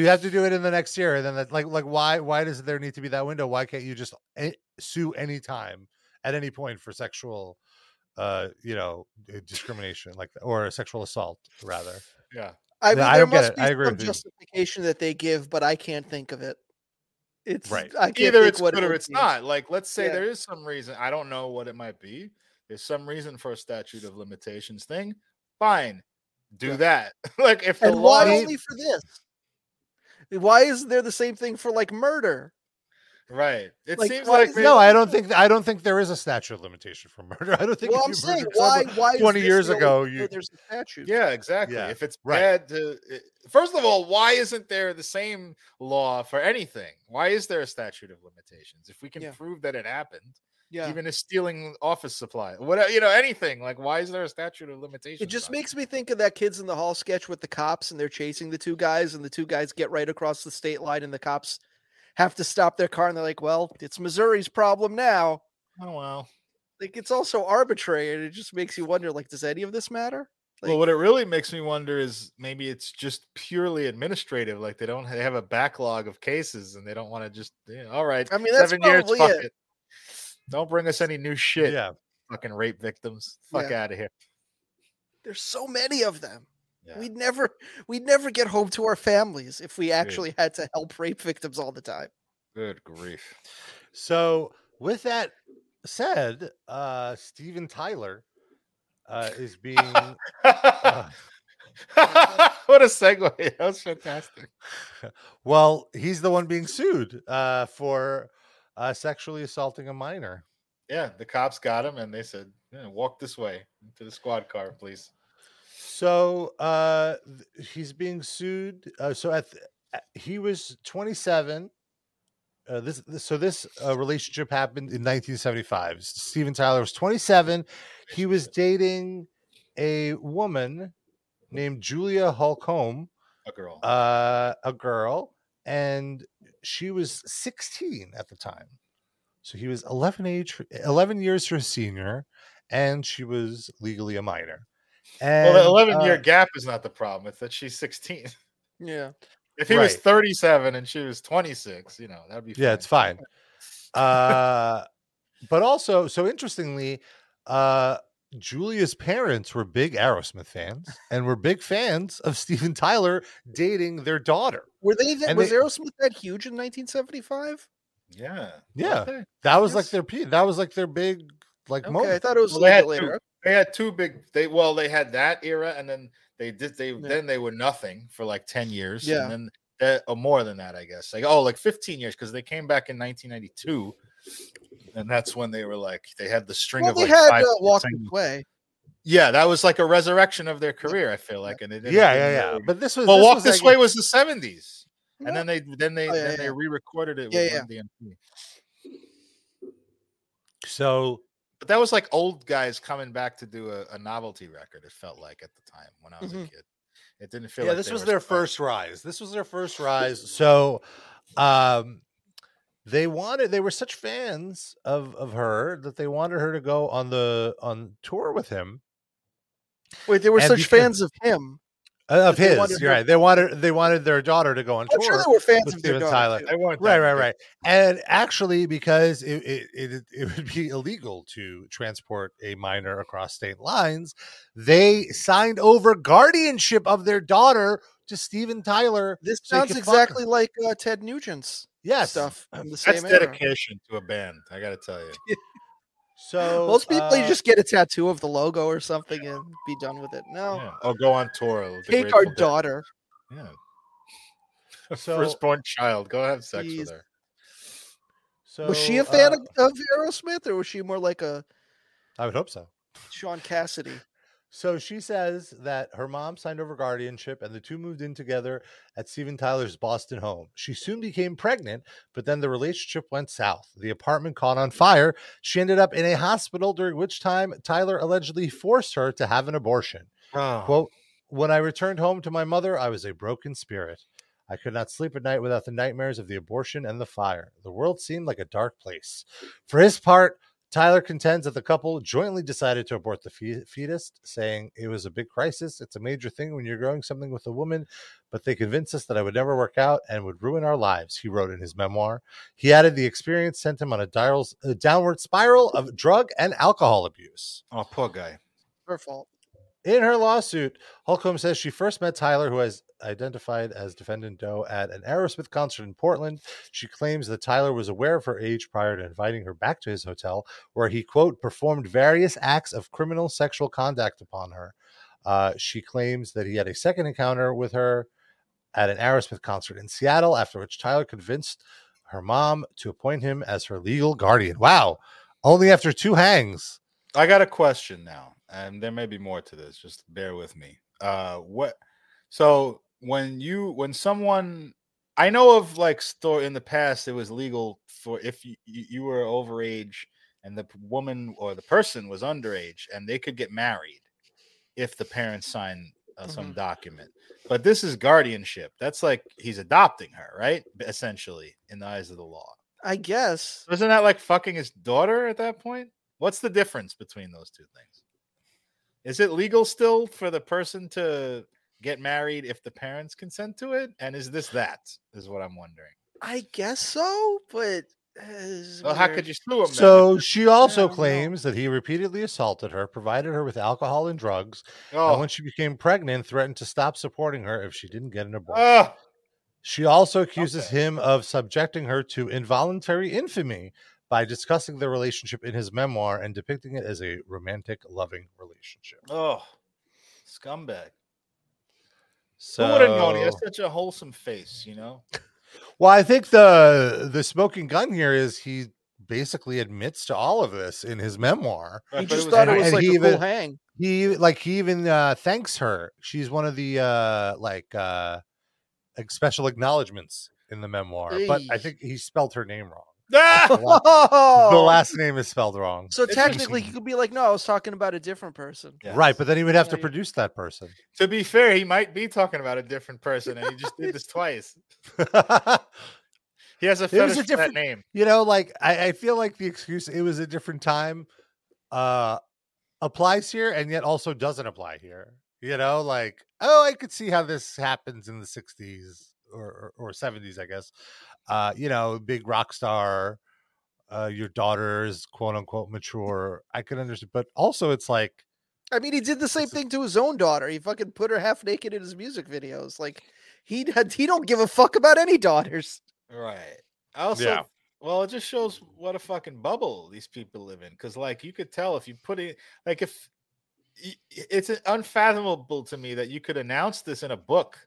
You have to do it in the next year, and then that, like like why why does there need to be that window? Why can't you just a- sue anytime at any point for sexual, uh, you know, discrimination like or a sexual assault rather? Yeah. I No, mean, I there don't get must it. be I agree some with you. justification that they give, but I can't think of it. It's Right. I can't Either it's what good it or it's be. not. Like, let's say Yeah. there is some reason. I don't know what it might be. There's some reason for a statute of limitations thing. Fine, do Yeah. that. like, if the And law, why only for this? Why isn't there the same thing for like murder? right? It Like, seems like maybe- No, I don't think I don't think there is a statute of limitation for murder. I don't think. Well, if I'm you saying why why 20 years ago, you- there's a statute? Yeah, exactly. Yeah, If it's right. bad to, i- first of all, why isn't there the same law for anything? Why is there a statute of limitations? If we can Yeah. prove that it happened, Yeah. even is stealing office supply. Whatever, you know, anything. Like, why is there a statute of limitations? It just makes me think of that kids in the hall sketch with the cops and they're chasing the two guys and the two guys get right across the state line and the cops have to stop their car and they're like, "Well, it's Missouri's problem now." Oh well. Like it's also arbitrary and it just makes you wonder like does any of this matter? well, what it really makes me wonder is maybe it's just purely administrative. Like they don't they have a backlog of cases and they don't want to just yeah, all right. I mean, that's seven years. Fuck it. it. Don't bring us any new shit. Yeah. Fucking rape victims. Fuck Yeah. out of here. There's so many of them. Yeah. We'd never we'd never get home to our families if we actually had to help rape victims all the time. Good grief. So with that said, uh Steven Tyler uh is being uh, what a segue. That was fantastic. well, he's the one being sued uh for uh sexually assaulting a minor. Yeah, the cops got him and they said, "Yeah, walk this way to the squad car, please. So uh th- he's being sued. Uh, so at, th- at- he was 27. Uh, this, this so this uh, relationship happened in 1975. Steven Tyler was 27. He was dating a woman named Julia Holcomb, A girl. uh, a girl, and she was 16 at the time. So he was 11 age, 11 years her senior, and she was legally a minor. And, well, the 11 year uh, gap is not the problem. It's that she's 16. Yeah. If he was 37 and she was 26, you know, that'd be yeah, it's fine. Uh, but also, so interestingly, uh, Julia's parents were big Aerosmith fans and were big fans of Steven Tyler dating their daughter. Were they that was they- Aerosmith that huge in 1975? Yeah. Yeah. Okay. That was like their pe- that was like their big like Okay, I thought it was Well, a they little had bit later. They had two big they well, they had that era and then they did they Yeah. then they were nothing for like 10 years. Yeah. And then uh, or more than that, I guess. Like oh, like 15 years because they came back in 1992. And that's when they were like they had the string Well, of they like had five uh, hit Walk. This Way. Yeah, that was like a resurrection of their career, I feel like. And it yeah, yeah, yeah. really- But this was Well, this Walk was This like- Way was the 70s. Yeah. And then they then they Oh, yeah, then they re-recorded it with Yeah, yeah. So But that was like old guys coming back to do a, a novelty record. It felt like at the time when I was Mhm. a kid. It didn't feel. Like yeah, like this was their starting- first rise. This was their first rise. So um they wanted they were such fans of of her that they wanted her to go on the on tour with him. Wait, they were And such because- fans of him. Uh, of his, you're her- right. They wanted they wanted their daughter to go on I'm tour. sure they were fans of their Steven daughter, Tyler. They weren't right right right and actually because it it, it it would be illegal to transport a minor across state lines they signed over guardianship of their daughter to Steven Tyler This so sounds could fuck her. exactly like uh, Ted Nugent's yes stuff from the That's same era. dedication to a band. I got to tell you. so Most people, you uh, just get a tattoo of the logo or something and be done with it. No, Yeah. Or go on tour. take our Grateful Dead. daughter. Yeah. So- Firstborn child. Go have sex Jeez. with her. so was she a fan uh, of, of Aerosmith, or was she more like a I would hope so Shaun Cassidy? So she says that her mom signed over guardianship and the two moved in together at Steven Tyler's Boston home. She soon became pregnant, but then the relationship went south. The apartment caught on fire. She ended up in a hospital, during which time Tyler allegedly forced her to have an abortion. Oh. Quote, when I returned home to my mother, I was a broken spirit. I could not sleep at night without the nightmares of the abortion and the fire. The world seemed like a dark place. For his part, Tyler contends that the couple jointly decided to abort the fe- fetus, saying it was a big crisis. It's a major thing when you're growing something with a woman, but they convinced us that I would never work out and would ruin our lives, he wrote in his memoir. He added the experience sent him on a, dials- a downward spiral of drug and alcohol abuse. oh, poor guy. Her fault. In her lawsuit, Holcomb says she first met Tyler, who has identified as defendant Doe, at an Aerosmith concert in Portland. She claims that Tyler was aware of her age prior to inviting her back to his hotel, where he, quote, performed various acts of criminal sexual conduct upon her. Uh, she claims that he had a second encounter with her at an Aerosmith concert in Seattle, after which Tyler convinced her mom to appoint him as her legal guardian. Wow. Only after two hangs. I got a question now, and there may be more to this. Just bear with me. Uh, what? So when you when someone I know of like store in the past, it was legal for if you you were overage and the woman or the person was underage, and they could get married if the parents sign uh, some Mhm. document. But this is guardianship. That's like he's adopting her, right? Essentially, in the eyes of the law. I guess. Isn't that like fucking his daughter at that point? What's the difference between those two things? Is it legal still for the person to get married if the parents consent to it? And is this that? Is what I'm wondering. I guess so, but uh, Well, how could you sue him? then? So she also don't know. claims that he repeatedly assaulted her, provided her with alcohol and drugs, and Oh, when she became pregnant, threatened to stop supporting her if she didn't get an abortion. oh, She also accuses Okay. him of subjecting her to involuntary infamy by discussing the relationship in his memoir and depicting it as a romantic, loving relationship. oh, scumbag. So, Who would have known? He has such a wholesome face, you know. well, I think the the smoking gun here is he basically admits to all of this in his memoir. He but just thought it and- was and like he a even- cool hang. He like he even uh, thanks her. She's one of the uh, like uh, special acknowledgments in the memoir, but I think he spelled her name wrong. Ah! The la- Oh! The last name is spelled wrong. So technically, interesting. he could be like, "No, I was talking about a different person." Right, but then he would have to Yeah, yeah. produce that person. to be fair, he might be talking about a different person, and he just did this twice. He has a It was a fetish that different- name. you know, like I, I feel like the excuse it was a different time uh applies here and yet also doesn't apply here. You know, like, oh, I could see how this happens in the 60s or, or, or 70s, I guess. Uh, you know, big rock star, uh, your daughter's quote unquote mature. I can understand, but also it's like I mean, he did the same thing to his own daughter. He fucking put her half naked in his music videos. Like he had, he don't give a fuck about any daughters. Right. Also, Yeah. well, it just shows what a fucking bubble these people live in. Because, like, you could tell if you put it, like, if it's unfathomable to me that you could announce this in a book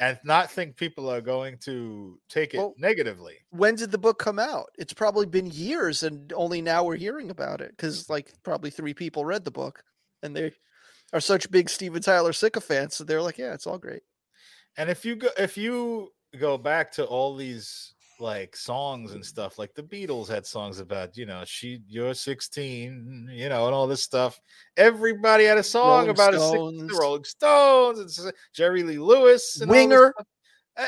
and not think people are going to take it Well, negatively. When did the book come out? It's probably been years, and only now we're hearing about it because like probably three people read the book, and they are such big Steven Tyler sycophants. So they're like, "Yeah, it's all great." And if you go, if you go back to all these like songs and stuff, like the Beatles had songs about, you know, she, you're 16, you know, and all this stuff. Everybody had a song Rolling about a six, Stones. the Rolling Stones, and Jerry Lee Lewis, and Winger.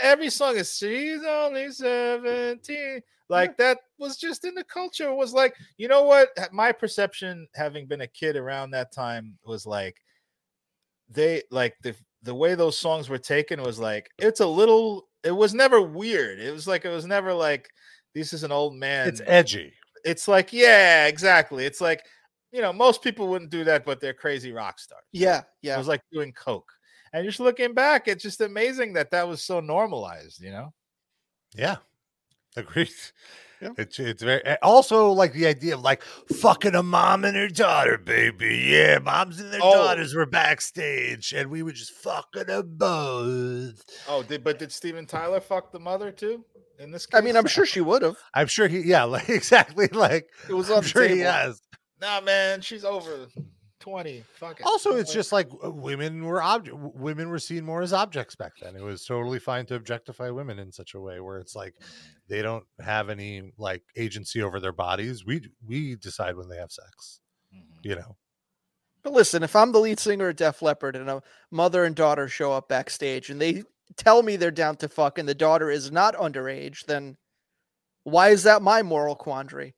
Every song is she's only 17. Like that was just in the culture. It was like, you know what? My perception, having been a kid around that time, was like they like the the way those songs were taken was like it's a little it was never weird it was like it was never like this is an old man it's edgy. it's like yeah exactly it's like you know most people wouldn't do that but they're crazy rock stars Yeah, yeah. it was like doing coke and just looking back it's just amazing that that was so normalized you know Yeah, agreed. Yeah. It's it's very also like the idea of like fucking a mom and her daughter, baby. Yeah, moms and their Oh. daughters were backstage, and we were just fucking them both. oh did but did steven tyler fuck the mother too in this case I mean, I'm sure she would have. I'm sure he, yeah, like exactly, like It was I'm sure he table. has. nah man she's over 20 fuck it Also, it's Like- just like uh, women were object, women were seen more as objects back then. It was totally fine to objectify women in such a way where it's like they don't have any like agency over their bodies. We we decide when they have sex. Mhm. You know. But listen, if I'm the lead singer of Def Leppard and a mother and daughter show up backstage and they tell me they're down to fuck and the daughter is not underage, then why is that my moral quandary?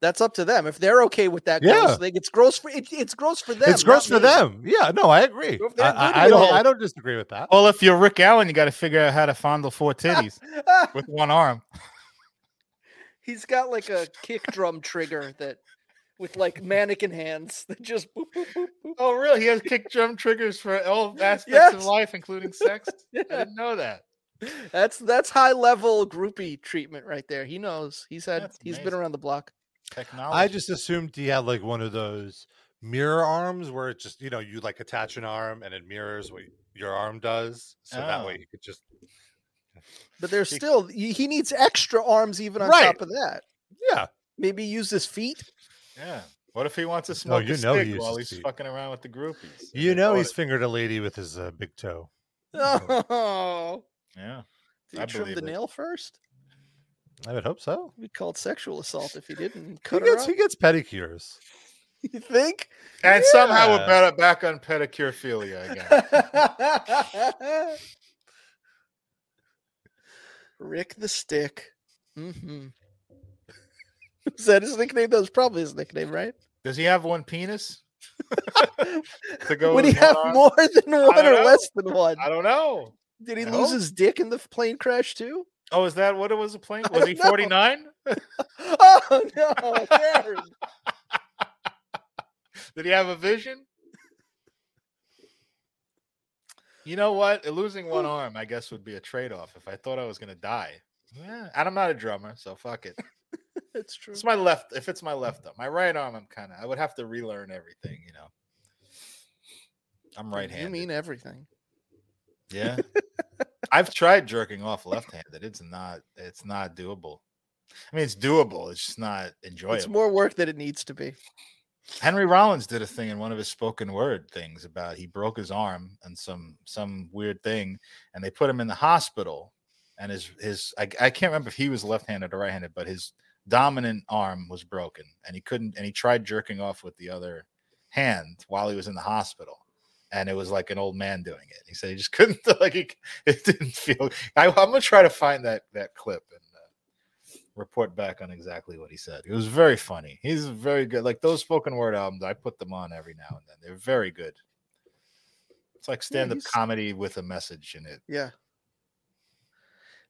That's up to them. If they're okay with that, Yeah. gross thing, it's gross for it, it's gross for them. it's gross for me. them. Yeah, no, I agree. If I, I, I don't. I don't disagree with that. Well, if you're Rick Allen, you got to figure out how to fondle four titties with one arm. He's got like a kick drum trigger that with like mannequin hands that just boop, boop, boop, boop. Oh, really? He has kick drum triggers for all aspects of life, including sex. I didn't know that. That's that's high level groupie treatment right there. He knows. He's had That's he's been around the block. Technology. I just assumed he had like one of those mirror arms where it just you know you like attach an arm and it mirrors what your arm does, so that way Oh. you could just But there's He- still he needs extra arms even on Right. top of that. yeah. Maybe use his feet. yeah. What if he wants to smoke you a know he while he's feet. fucking around with the groupies? You know he's it- fingered a lady with his uh, big toe. Oh, yeah. did I you trim the it. nail first? I would hope so. He'd be called sexual assault if he didn't He cut her gets, up. he gets pedicures. You think? And somehow we're Yeah. better back on pedicure philia again. Rick the Stick. Mm-hmm. Is that his nickname? That was probably his nickname, right? Does he have one penis? to go Would he have one arm? more than one or know. less than one? I don't know. Did he I lose his dick in the plane crash too? Oh, is that what it was? A plane? Was he don't know. 49? Oh no. Did he have a vision? You know what? Uh, losing one arm, I guess, would be a trade off if I thought I was going to die. Yeah. And I'm not a drummer, so fuck it. it's true. It's my left. If it's my left arm, my right arm, I'm kind of. I would have to relearn everything. You know. I'm right handed. You mean everything? Yeah. I've tried jerking off left-handed. It's not. It's not doable. I mean, it's doable. It's just not enjoyable. It's more work than it needs to be. Henry Rollins did a thing in one of his spoken word things about he broke his arm and some some weird thing, and they put him in the hospital. And his his I, I can't remember if he was left-handed or right-handed, but his dominant arm was broken, and he couldn't. And he tried jerking off with the other hand while he was in the hospital, and it was like an old man doing it. He said he just couldn't like he, it didn't feel. I, I'm gonna try to find that that clip and uh, report back on exactly what he said. It was very funny. He's very good. Like those spoken word albums, I put them on every now and then. They're very good. It's like stand up he's- comedy with a message in it. Yeah.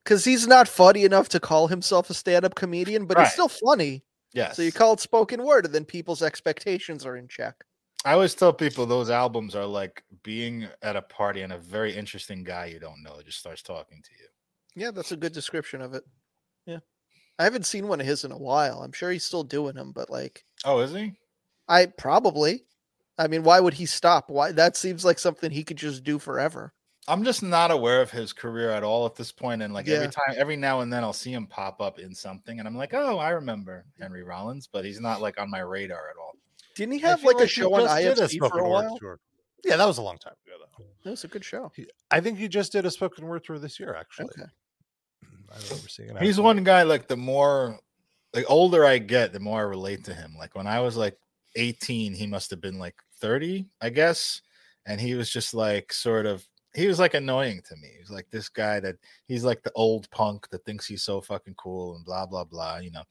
Because he's not funny enough to call himself a stand-up comedian, but Right. he's still funny. Yeah. So you call it spoken word, and then people's expectations are in check. I always tell people those albums are like being at a party and a very interesting guy you don't know just starts talking to you. Yeah, that's a good description of it. Yeah. I haven't seen one of his in a while. I'm sure he's still doing them, but like Oh, is he? I probably. I mean, why would he stop? Why that seems like something he could just do forever. I'm just not aware of his career at all at this point, and like Yeah. every time, every now and then, I'll see him pop up in something, and I'm like, oh, I remember Henry Rollins, but he's not like on my radar at all. Didn't he have feel like a show on just did IFC for spoken a word while? tour. Yeah, that was a long time ago, though. That was a good show. I think he just did a spoken word tour this year, actually. Okay. I remember seeing it. He's actually. one guy like the more, like older I get, the more I relate to him. Like when I was like 18, he must have been like 30, I guess, and he was just like sort of. He was like annoying to me. He's like this guy that he's like the old punk that thinks he's so fucking cool and blah blah blah, you know.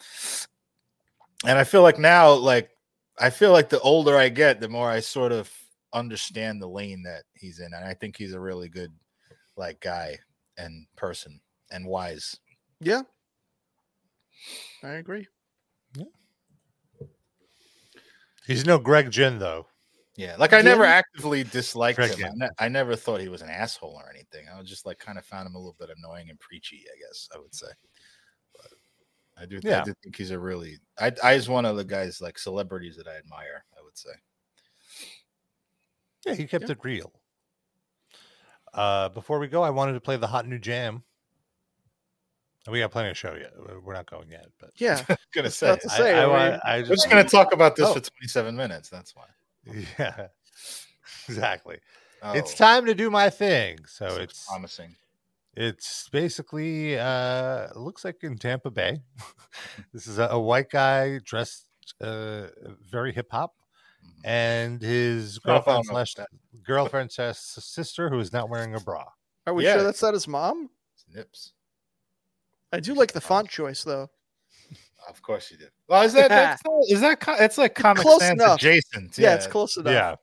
And I feel like now, like I feel like the older I get, the more I sort of understand the lane that he's in, and I think he's a really good like guy and person and wise. Yeah. I agree. Yeah. He's no Greg Ginn, though. Yeah, like I never actively disliked Greg Ginn. I, ne- I never thought he was an asshole or anything. I was just like kind of found him a little bit annoying and preachy. I guess I would say. But I do, I Yeah. do think he's a really. I, I is one of the guys like celebrities that I admire. I would say. Yeah, he kept Yeah. it real. Uh, before we go, I wanted to play the hot new jam. We got plenty of show yet. We're- We're not going yet, but Yeah. gonna say. not to I, say, I, I wa- mean- I We're just just gonna talk about this Oh. for 27 minutes. That's why. yeah, exactly. Oh, It's time to do my thing. So this it's promising. It's basically uh looks like in Tampa Bay. this is a, a white guy dressed uh very hip hop Mhm. and his girlfriend know slash girlfriend slash sister who is not wearing a bra. Are we Yeah. sure that's not his mom? Nips. I do like the font choice though. Of course you did. Well, is that that's, is that co- it's like comic Close sans enough. adjacent? Yeah, it's close enough. Yeah.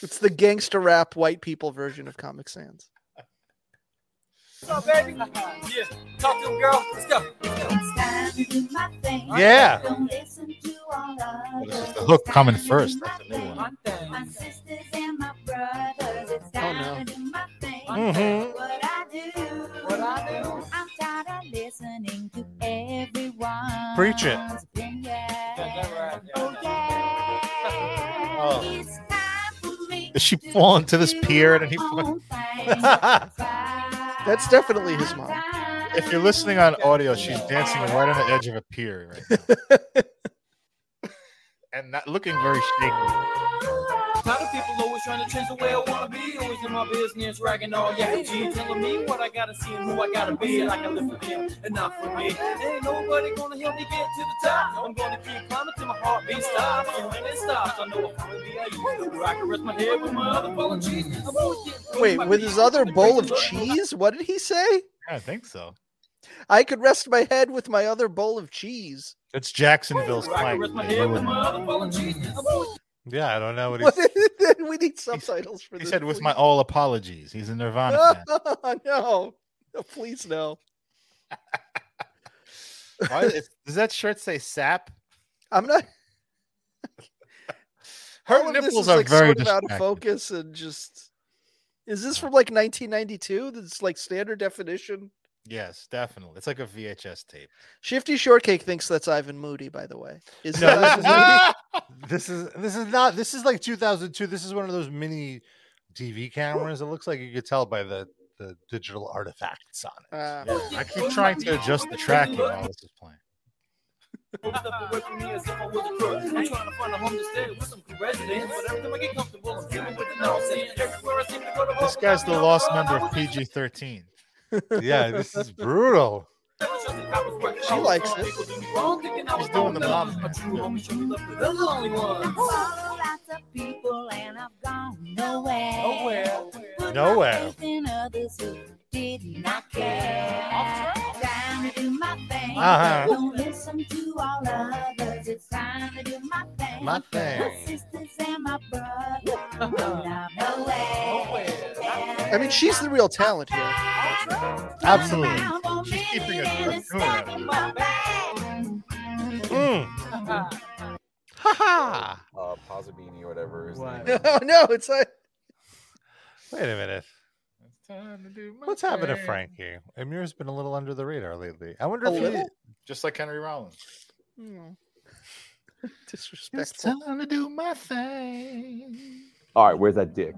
It's the gangster rap white people version of Comic Sans. What's up, baby? Yeah. Talk to him, girl. Let's go. It's time to do my thing. Yeah. Don't listen to all What is others. this, the hook coming It's time to first? do That's a my new thing. one. One My thing. sisters and my brothers, it's time no. to do my thing. Mhm. What I do, What I do. I'm tired of listening to everyone. Preach it. Opinion. never had- Oh yeah, Oh. it's time for me Does she to this do pier at any my point? own thing. That's definitely his mom. If you're listening on audio, she's dancing right on the edge of a pier right now. and not looking very shaky. Tired of people always trying to change the way I wanna be. Always in my business, ragging all yeah. G telling me what I gotta see and who I gotta be. Like I live for them and not for me. Ain't nobody gonna help me get to the top. I'm gonna keep climbing till my heartbeat stops. And when it stops, I know I'll finally be at you. Where I can rest my head with my other bowl of cheese. I'm always getting Wait, with beat. his other bowl of cheese? What did he say? I think so. I could rest my head with my other bowl of cheese. It's Jacksonville's Where clank. Rest my head with my other bowl of cheese. I'm always Yeah, I don't know what he's. we need subtitles for He this. He said, with please. my all apologies. He's a Nirvana fan. no. no, please no. Why, does that shirt say sap? I'm not. Her all nipples are like, very sort of out of focus and just. Is this from like 1992? That's like standard definition. Yes, definitely. It's like a VHS tape. Shifty Shortcake thinks that's Ivan Moody, by the way. Is No, that this Ivan Moody? This is this is not. This is like 2002. This is one of those mini TV cameras. It looks like you could tell by the the digital artifacts on it. Uh, Yeah, I keep trying to adjust the tracking while this is playing. One step away from me as if I was a crook. I'm trying to find a home to stay with some residents, but every time I get comfortable, I'm dealing with the nonsense. Everywhere I seem to go to This guy's the lost member of PG 13. Yeah, this is brutal. She likes it. He's doing the mom. A true homie show me love, but they're the only ones. Follow lots of people and I've gone nowhere. Nowhere. Put Nowhere. In others who did not care. Time to do my thing. Uh-huh. Don't listen to all others. It's time to do my thing. My thing. I mean, she's the real talent here. Absolutely. She's keeping a good tune out of it. Mm. Ha ha. uh, Posabini or whatever. His Wow. name. Oh no, it's like Wait a minute. It's time to do my What's happened to thing. Frankie? Emmure's been a little under the radar lately. I wonder A if he. Just like Henry Rollins. hmm, It's time to do my thing. All right, where's that dick?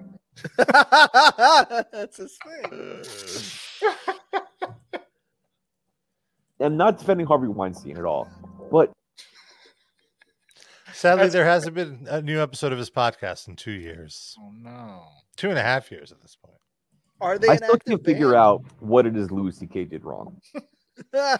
That's his thing. I'm not defending Harvey Weinstein at all, but sadly there hasn't been a new episode of his podcast in two years, Oh no. two and a half years at this point. Are they I an still can't figure band? out what it is Louis C.K. did wrong.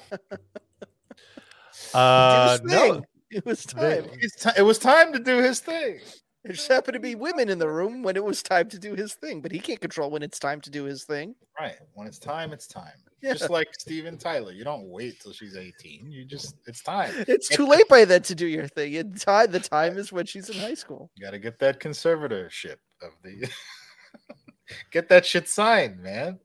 Uh, Do no. It was they- time. It's ti- it was time to do his thing. There just happened to be women in the room when it was time to do his thing, but he can't control when it's time to do his thing. Right. When it's time, it's time. Yeah. Just like Steven Tyler. You don't wait till she's 18. You just, it's time. It's too late by then to do your thing. Time, the time is when she's in high school. You got to get that conservatorship of the. get that shit signed, man.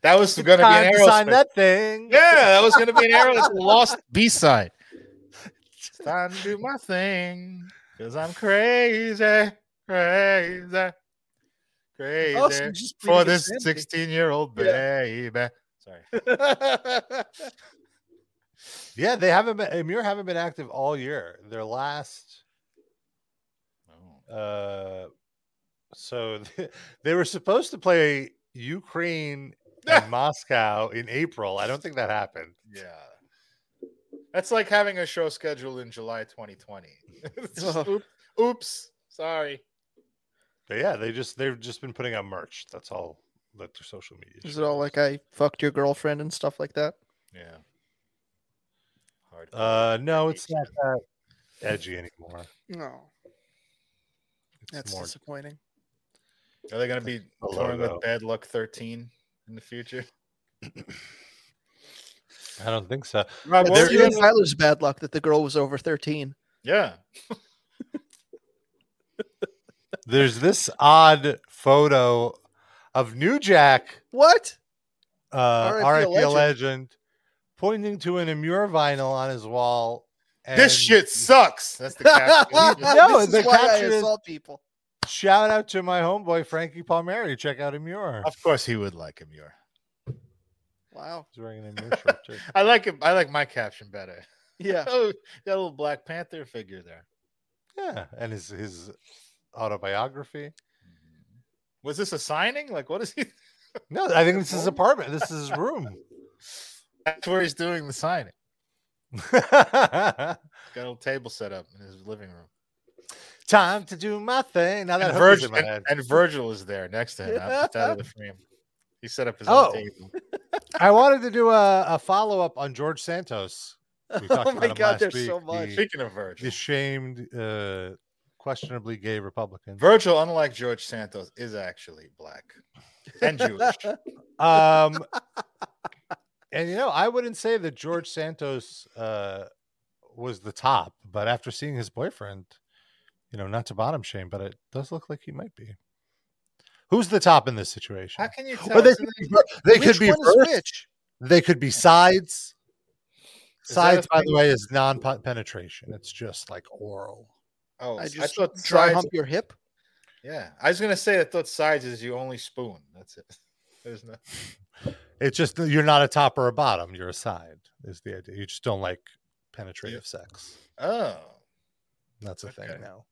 That was going to be an sign that thing. Yeah, that was going to be an arrow. That's a lost B side. It's time to do my thing because I'm crazy, crazy, crazy Oh, for this 16 year old Yeah. baby. Sorry. Yeah, they haven't been. Emmure haven't been active all year. Their last, Oh. uh, so they were supposed to play Ukraine and Moscow in April. I don't think that happened. Yeah. That's like having a show scheduled in July 2020. It's just, Oh. oops. Sorry. But yeah, they just they've just been putting out merch. That's all that their social media. Is it all like I fucked your girlfriend and stuff like that? Yeah. Hard. Uh, no, it's not that edgy anymore. No, It's that's more. disappointing. Are they going to be The touring with Bad Luck 13 in the future? I don't think so. Rob, There what Steven year- Tyler's bad luck that the girl was over 13. Yeah. There's this odd photo of New Jack, What? uh, RIP RIP legend. legend, pointing to an Emmure vinyl on his wall. this shit sucks. That's the caption. No, this the is why I caption is- assault people. Shout out to my homeboy Frankie Palmieri. Check out Emmure. of course he would like him. Wow. He's wearing an shirt too. I like it. I like my caption better. Yeah. Oh, that little Black Panther figure there. Yeah, and his his autobiography. Mm-hmm. Was this a signing? Like, what is he? No, I think this is his apartment. This is his room. That's where he's doing the signing. Got a little table set up in his living room. time to do my thing. Now that And, Virgil, and, and Virgil is there next to him, out, out of the frame. He set up his Oh. own table. I wanted to do a, a follow up on George Santos. We Oh my him god, last there's so much. the- Speaking of Virgil, the shamed, uh, questionably gay Republican. Virgil, unlike George Santos, is actually black and Jewish. Um, and you know, I wouldn't say that George Santos uh, was the top, but after seeing his boyfriend, you know, not to bottom shame, but it does look like he might be. Who's the top in this situation? How can you Or tell? they could be, they Which could be first. They could be sides. Is Sides, by the way, is non-penetration. It's just like oral. Oh, I I, just thought dry sides. hump your hip. Yeah, I was gonna say I thought sides is you only spoon. That's it. There's no. It's just you're not a top or a bottom. You're a side. Is the idea? You just don't like penetrative sex. Oh, That's a thing now.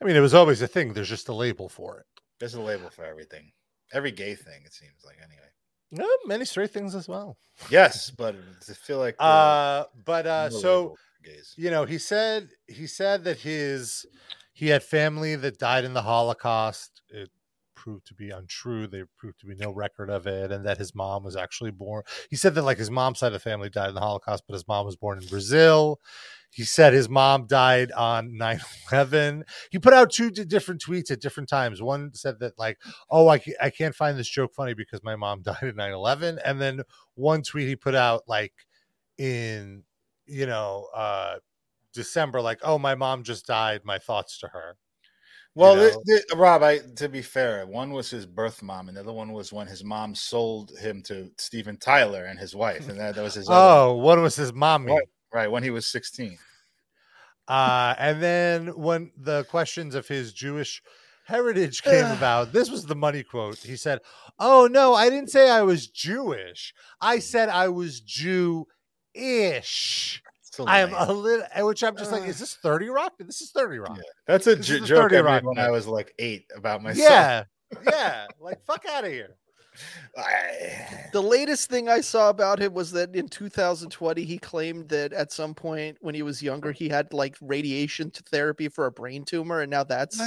I mean, it was always a thing. There's just a label for it. There's a label for everything. Every gay thing, it seems like. Anyway. No, many straight things as well. Yes, but I feel like Uh, but uh, no so gays. you know, he said he said that his he had family that died in the Holocaust. It proved to be untrue. There proved to be no record of it, and that his mom was actually born. He said that like his mom's side of the family died in the Holocaust, but his mom was born in Brazil. He said his mom died on 9-11. He put out two different tweets at different times. One said that like, oh, I, I can't find this joke funny because my mom died in 9-11. And then one tweet he put out like in, you know, uh December, like, oh, my mom just died. My thoughts to her. Well, know? thi- thi- Rob, I to be fair, one was his birth mom, and the other one was when his mom sold him to Steven Tyler and his wife, and that, that was his. other- Oh, one was his mommy. Right. right when he was sixteen. Uh, and then when the questions of his Jewish heritage came about, this was the money quote. He said, Oh, no, I didn't say I was Jewish. I said I was Jew ish. Still I am a little, eh, which I'm just like, uh. is this 30 Rock? This is 30 Rock. Yeah. That's a This j- is a joke 30 I made when. I was like eight about myself. Yeah. Yeah. Like, fuck out of here. The latest thing I saw about him was that in 2020 he claimed that at some point when he was younger he had like radiation therapy for a brain tumor, and now that's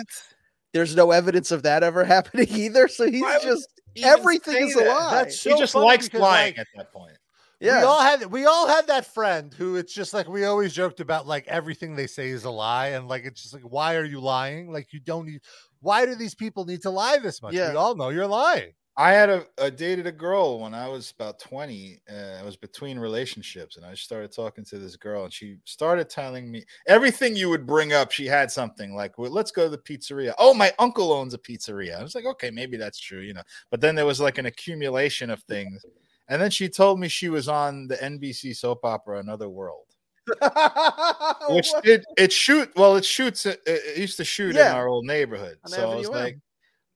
there's no evidence of that ever happening either. So he's Why just everything say is a that? lie. That's He just likes because, lying like, at that point. Yeah. We all had we all had that friend who it's just like we always joked about like everything they say is a lie and like it's just like why are you lying? Like you don't need why do these people need to lie this much? Yeah. We all know you're lying. I had a, a dated a girl when I was about 20. Uh, I was between relationships and I started talking to this girl and she started telling me everything you would bring up. She had something like, well, let's go to the pizzeria. Oh, my uncle owns a pizzeria. I was like, okay, maybe that's true, you know. But then there was like an accumulation of things. And then she told me she was on the NBC soap opera Another World, which did it shoot? Well, it shoots. It, it used to shoot in our old neighborhood. On so I was like,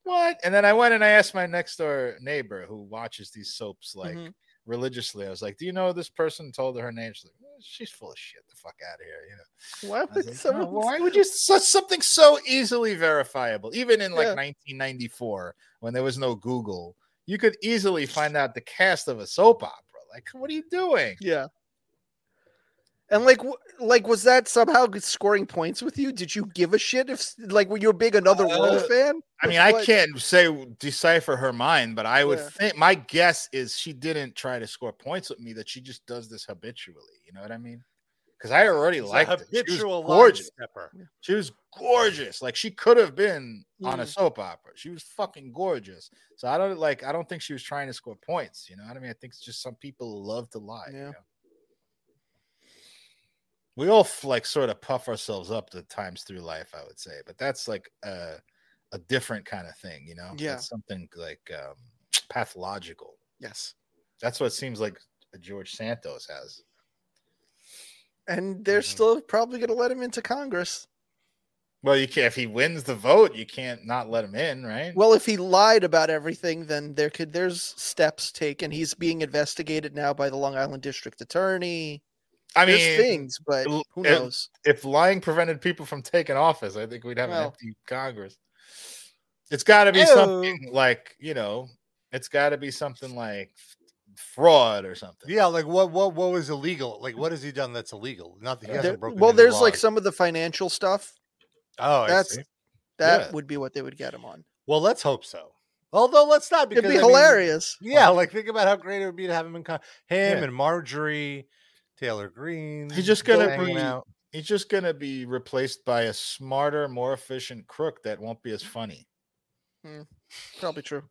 what? And then I went and I asked my next door neighbor who watches these soaps like Mhm. religiously. I was like, "Do you know this person?" Told her her name. She's like, "Eh, "She's full of shit. The fuck out of here." You know. Why would like, someone? "Oh, why would you such something so easily verifiable? Even in like Yeah. 1994, when there was no Google, you could easily find out the cast of a soap opera. Like, what are you doing? Yeah. And like, like, was that somehow scoring points with you? Did you give a shit if, like, were you a big Another World Uh, fan? I mean, I can't say decipher her mind, but I would Yeah. think my guess is she didn't try to score points with me; that she just does this habitually. You know what I mean? Because I already It's a liked it. She was habitual line gorgeous. stepper. She was gorgeous. Like she could have been on a Mm. soap opera. She was fucking gorgeous. So I don't like. I don't think she was trying to score points. You know what I mean? I think it's just some people love to lie. you Yeah. know? We all like sort of puff ourselves up the times through life. I would say, but that's like a a different kind of thing. You know? Yeah. It's something like um, pathological. Yes. That's what it seems like George Santos has. And they're Mhm. still probably going to let him into Congress. Well, you can't if he wins the vote, you can't not let him in, right? Well, if he lied about everything, then there could there's steps taken. He's being investigated now by the Long Island District Attorney. I There's mean, things, but who it- knows? if lying prevented people from taking office, I think we'd have an empty Congress. It's got to be Ew. something like you know, it's got to be something like fraud or something. Yeah, like what what what was illegal? Like what has he done that's illegal? Not that he uh, hasn't broken. well, any there's like some of the financial stuff Oh, I That's see. that Yeah. would be what they would get him on. Well, let's hope so. Although let's not because It'd be I mean, hilarious. yeah, like think about how great it would be to have him in con- him Yeah. and Marjorie, Taylor Greene. He's just gonna hanging be- out. He's just gonna be replaced by a smarter, more efficient crook that won't be as funny. Hmm. Probably true.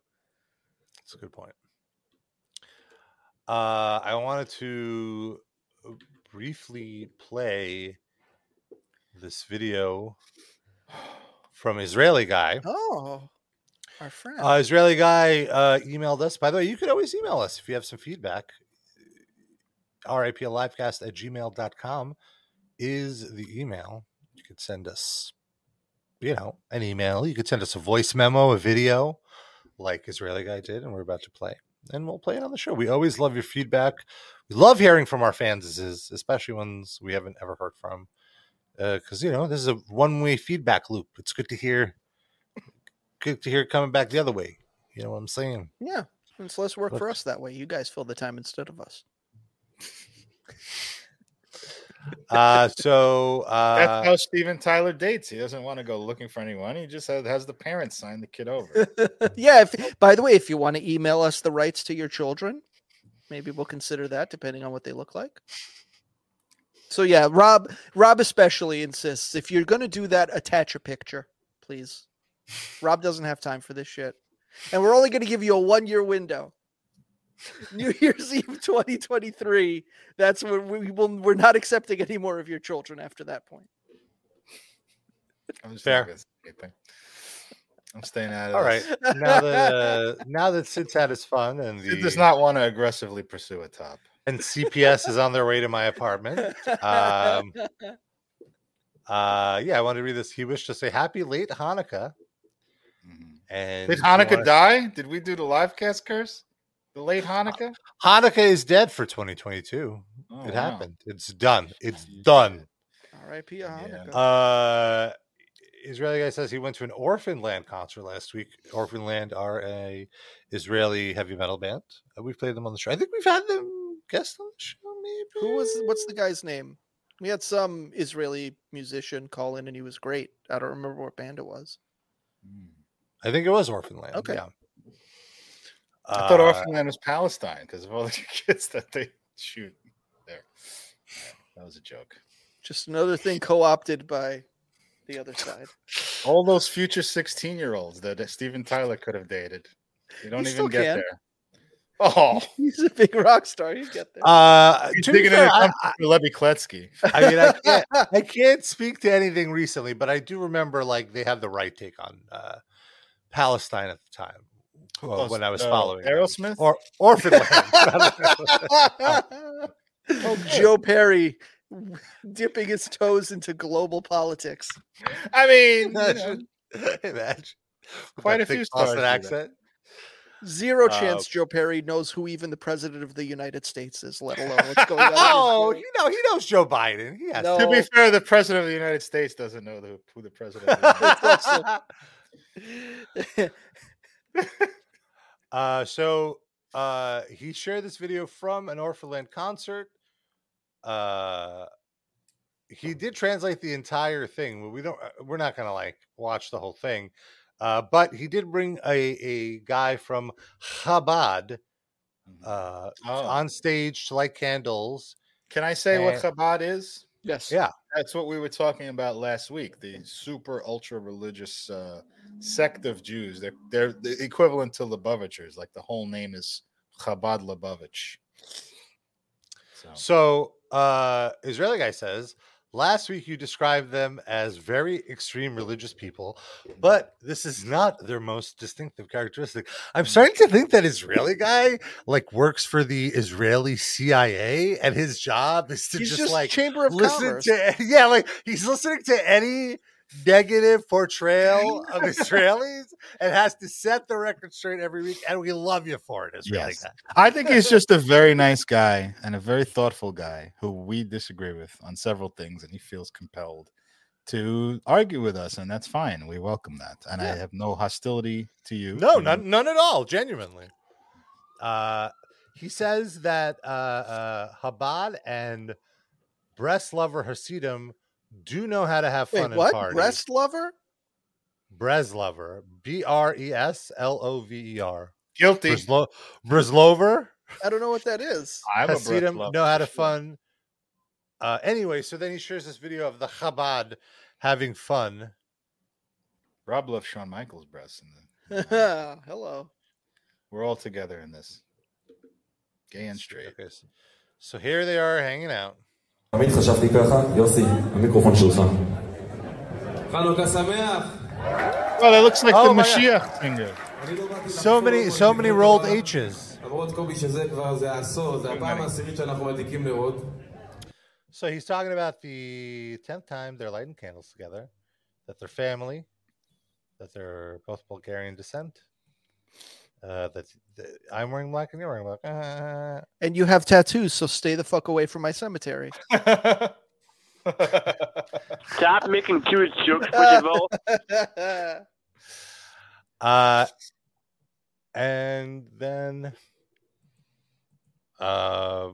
That's a good point. Uh, I wanted to briefly play this video from Israeli guy. Oh, our friend. Uh, Israeli guy uh, emailed us. By the way, you could always email us if you have some feedback. RIPLivecast at gmail.com is the email. You could send us, you know, an email. You could send us a voice memo, a video, like Israeli guy did, and we're about to play. And we'll play it on the show. We always love your feedback. We love hearing from our fans, especially ones we haven't ever heard from. Uh, because, you know, this is a one way feedback loop. It's good to hear good to hear it coming back the other way. You know what I'm saying? yeah, it's less work But- for us that way. You guys fill the time instead of us. Uh, so uh, That's how Steven Tyler dates. He doesn't want to go looking for anyone. He just has, has the parents sign the kid over. yeah. If, by the way, if you want to email us the rights to your children, maybe we'll consider that depending on what they look like. So yeah, Rob Rob especially insists if you're going to do that, attach a picture, please. Rob doesn't have time for this shit, and we're only going to give you a one year window. New Year's Eve 2023. That's when we will. We're not accepting any more of your children after that point. I'm just Fair. not gonna say anything. I'm staying out of all this. right. Now that uh, now that Sid's had his fun and Sid the does not want to aggressively pursue a top. and CPS is on their way to my apartment. Um, uh, yeah, I wanted to read this. He wished to say happy late Hanukkah. Mhm. And Did he Hanukkah wanted- die? Did we do the live cast curse? The late Hanukkah? Hanukkah is dead for 2022. Oh, it wow. happened. It's done. It's done. R.I.P. Yeah. Hanukkah. Uh, Israeli guy says he went to an Orphan Land concert last week. Orphan Land are a Israeli heavy metal band. Uh, we've played them on the show. I think we've had them guest on the show. Maybe Who was what's the guy's name? We had some Israeli musician call in and he was great. I don't remember what band it was. Hmm. I think it was Orphan Land. Okay. Yeah. I thought Uh, Orphan was Palestine because of all the kids that they shoot there. That was a joke. Just another thing co-opted by the other side. All those future 16 year olds that Steven Tyler could have dated. You don't He even get can. there. Oh, He's a big rock star. He's get there. Uh, he's to be digging fair, in I, a for Levy Kletsky. I mean, I can't, I can't speak to anything recently, but I do remember like they had the right take on uh, Palestine at the time Oh, when I was uh, following them. Aerosmith. or Orphanland. Oh, Joe Perry dipping his toes into global politics. I mean, you know, Imagine. Imagine. Quite a few thick stars Boston accent. Zero Uh, chance Joe Perry knows who even the president of the United States is, let alone what's going on. Oh, you know, he knows Joe Biden. He has No. to be fair, the president of the United States doesn't know the, who the president of the United to. Uh, so uh, he shared this video from an Orphanland concert. Uh, he did translate the entire thing. We don't. uh, We're not gonna like watch the whole thing. Uh, but he did bring a, a guy from Chabad uh, Oh. on stage to light candles. Can I say what And- Chabad is? Yes. Yeah. That's what we were talking about last week. The super ultra religious uh, sect of Jews. They're they're the equivalent to Lubavitchers. Like the whole name is Chabad Lubavitch. So, So uh Israeli guy says last week you described them as very extreme religious people, but this is not their most distinctive characteristic. I'm mm. starting to think that Israeli guy like works for the Israeli CIA and his job is to He's just, just like Chamber of listen Commerce. to yeah, like he's listening to any negative portrayal of Israelis and has to set the record straight every week. And we love you for it, Israeli Yes. guy. I think he's just a very nice guy and a very thoughtful guy who we disagree with on several things, and he feels compelled to argue with us, and that's fine. We welcome that, and I have no hostility to you. No, none, none at all. Genuinely. Uh, he says that uh, uh, Chabad and Breast Lover Hasidim do know how to have fun Wait, and what? party. Breast lover? Breslover. B R E S L O V E R. Guilty. Breslo- Breslover. I don't know what that is. I'm a Hasidim breath know how to lover fun. Uh, anyway, so then he shares this video of the Chabad having fun. Rob loves Shawn Michaels' breasts. In the, Hello. we're all together in this. Gay and straight. Okay, so, so here they are hanging out. תמיד חשבתי ככה, יוסי, המיקרופון שלך. חנוכה שמח. Oh, that looks like Oh the my God. Mashiach singer. אני לא באתי So לחפור many, מה so many שקורה rolled בעולם. H's. למרות קובי שזה כבר, זה עשור, זה הפעם many. העשירית שאנחנו מדליקים נרות. So he's talking about the tenth time they're lighting candles together, that they're family, that they're both Bulgarian descent. Uh, that, that I'm wearing black and you're wearing black. Uh, And you have tattoos, so stay the fuck away from my cemetery. Stop making Jewish jokes, Percival. Uh, and then, uh,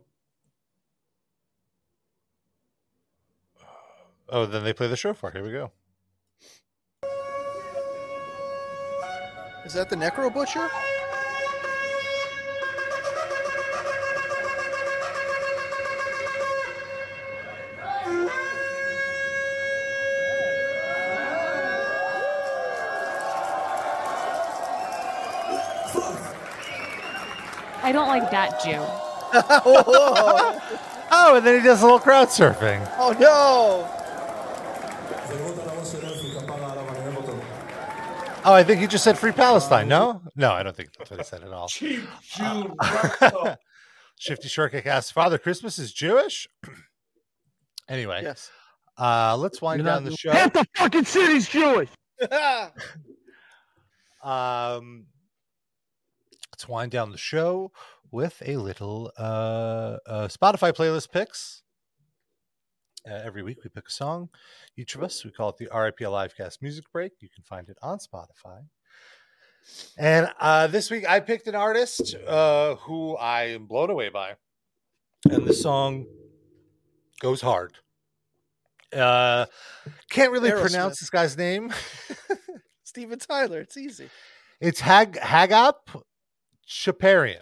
oh, then they play the shofar. Here we go. Is that the Necro Butcher? I don't like that Jew. oh, and then he does a little crowd surfing. Oh no! Oh, I think he just said free Palestine. No, no, I don't think that's what he said at all. Cheap Jew. Shifty Shortcake asks, "Father Christmas is Jewish." anyway, yes. Uh, let's wind down the show. Half the fucking city's Jewish. um, let's wind down the show with a little uh, uh, Spotify playlist picks. Uh, every week we pick a song, each of us. We call it the RIP Livecast Music Break. You can find it on Spotify. And uh, this week I picked an artist uh, who I am blown away by. And the song goes hard. Uh, can't really Aerosmith. pronounce this guy's name. Steven Tyler. It's easy. It's Hag Hagop Tchaparian.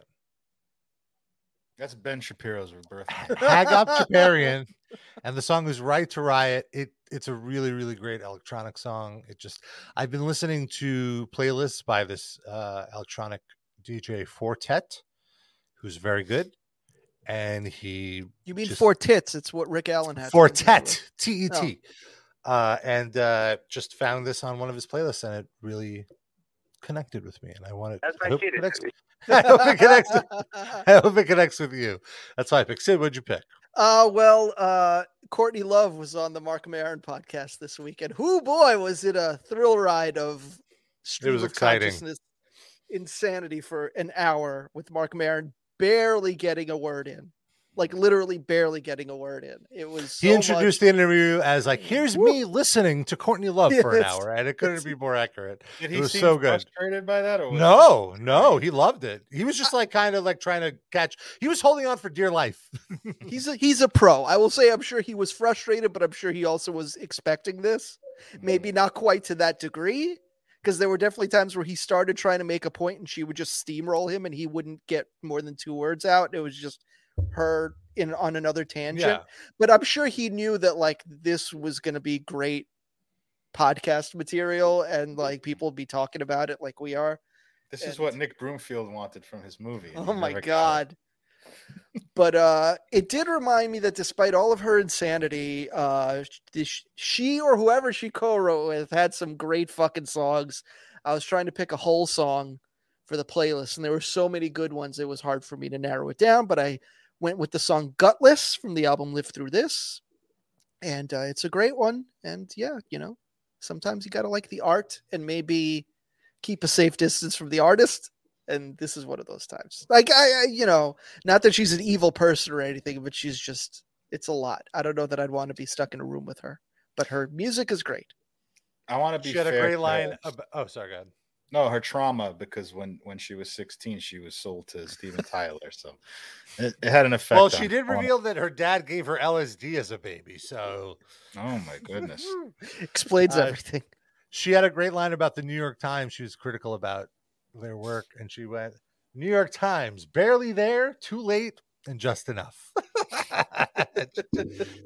That's Ben Shapiro's birthday. Hagop Tchaparian. And the song is Right to Riot. It it's a really, really great electronic song. It just I've been listening to playlists by this uh electronic DJ Four Tet, who's very good. And he You mean Just- four tits? It's what Rick Allen had. to. Four Tet, T E T. Uh, and uh, just found this on one of his playlists, and it really connected with me. And I wanted. That's I my hope, it connects, I hope it connects. I hope it connects with you. That's why I picked. Sid, what'd you pick? Uh, well, uh, Courtney Love was on the Marc Maron podcast this week, and whoo boy, was it a thrill ride of stream was of exciting. consciousness insanity for an hour with Marc Maron barely getting a word in, like literally barely getting a word in. It was He introduced much- the interview as like, mm. "Here's Woo. me listening to Courtney Love for an hour," and it couldn't be more accurate. Did It he was seem so good. frustrated by that? Or was No, no, he loved it. He was just like kind of like trying to catch. He was holding on for dear life. He's a he's a pro. I will say I'm sure he was frustrated, but I'm sure he also was expecting this. Maybe mm. not quite to that degree, because there were definitely times where he started trying to make a point and she would just steamroll him and he wouldn't get more than two words out. It was just her in on another tangent. Yeah. But I'm sure he knew that like this was gonna be great podcast material and like people would be talking about it like we are. This is what Nick Broomfield wanted from his movie. Oh my never got it. god. but uh it did remind me that despite all of her insanity, uh she or whoever she co-wrote with had some great fucking songs. I was trying to pick a whole song for the playlist and there were so many good ones it was hard for me to narrow it down, but I went with the song Gutless from the album Live Through This. And uh, it's a great one and yeah, you know, sometimes you got to like the art and maybe keep a safe distance from the artist and this is one of those times. Like I, I, you know, not that she's an evil person or anything, but she's just it's a lot. I don't know that I'd want to be stuck in a room with her, but her music is great. I want to be She had a fair great line. About, oh, sorry, go ahead. No, her trauma because when when she was 16, she was sold to Steven Tyler. So it, it had an effect. Well, she on- did on- reveal that her dad gave her LSD as a baby. So Oh my goodness. Explains Uh, everything. she had a great line about the New York Times. She was critical about their work, and she went, "New York Times, barely there, too late, and just enough,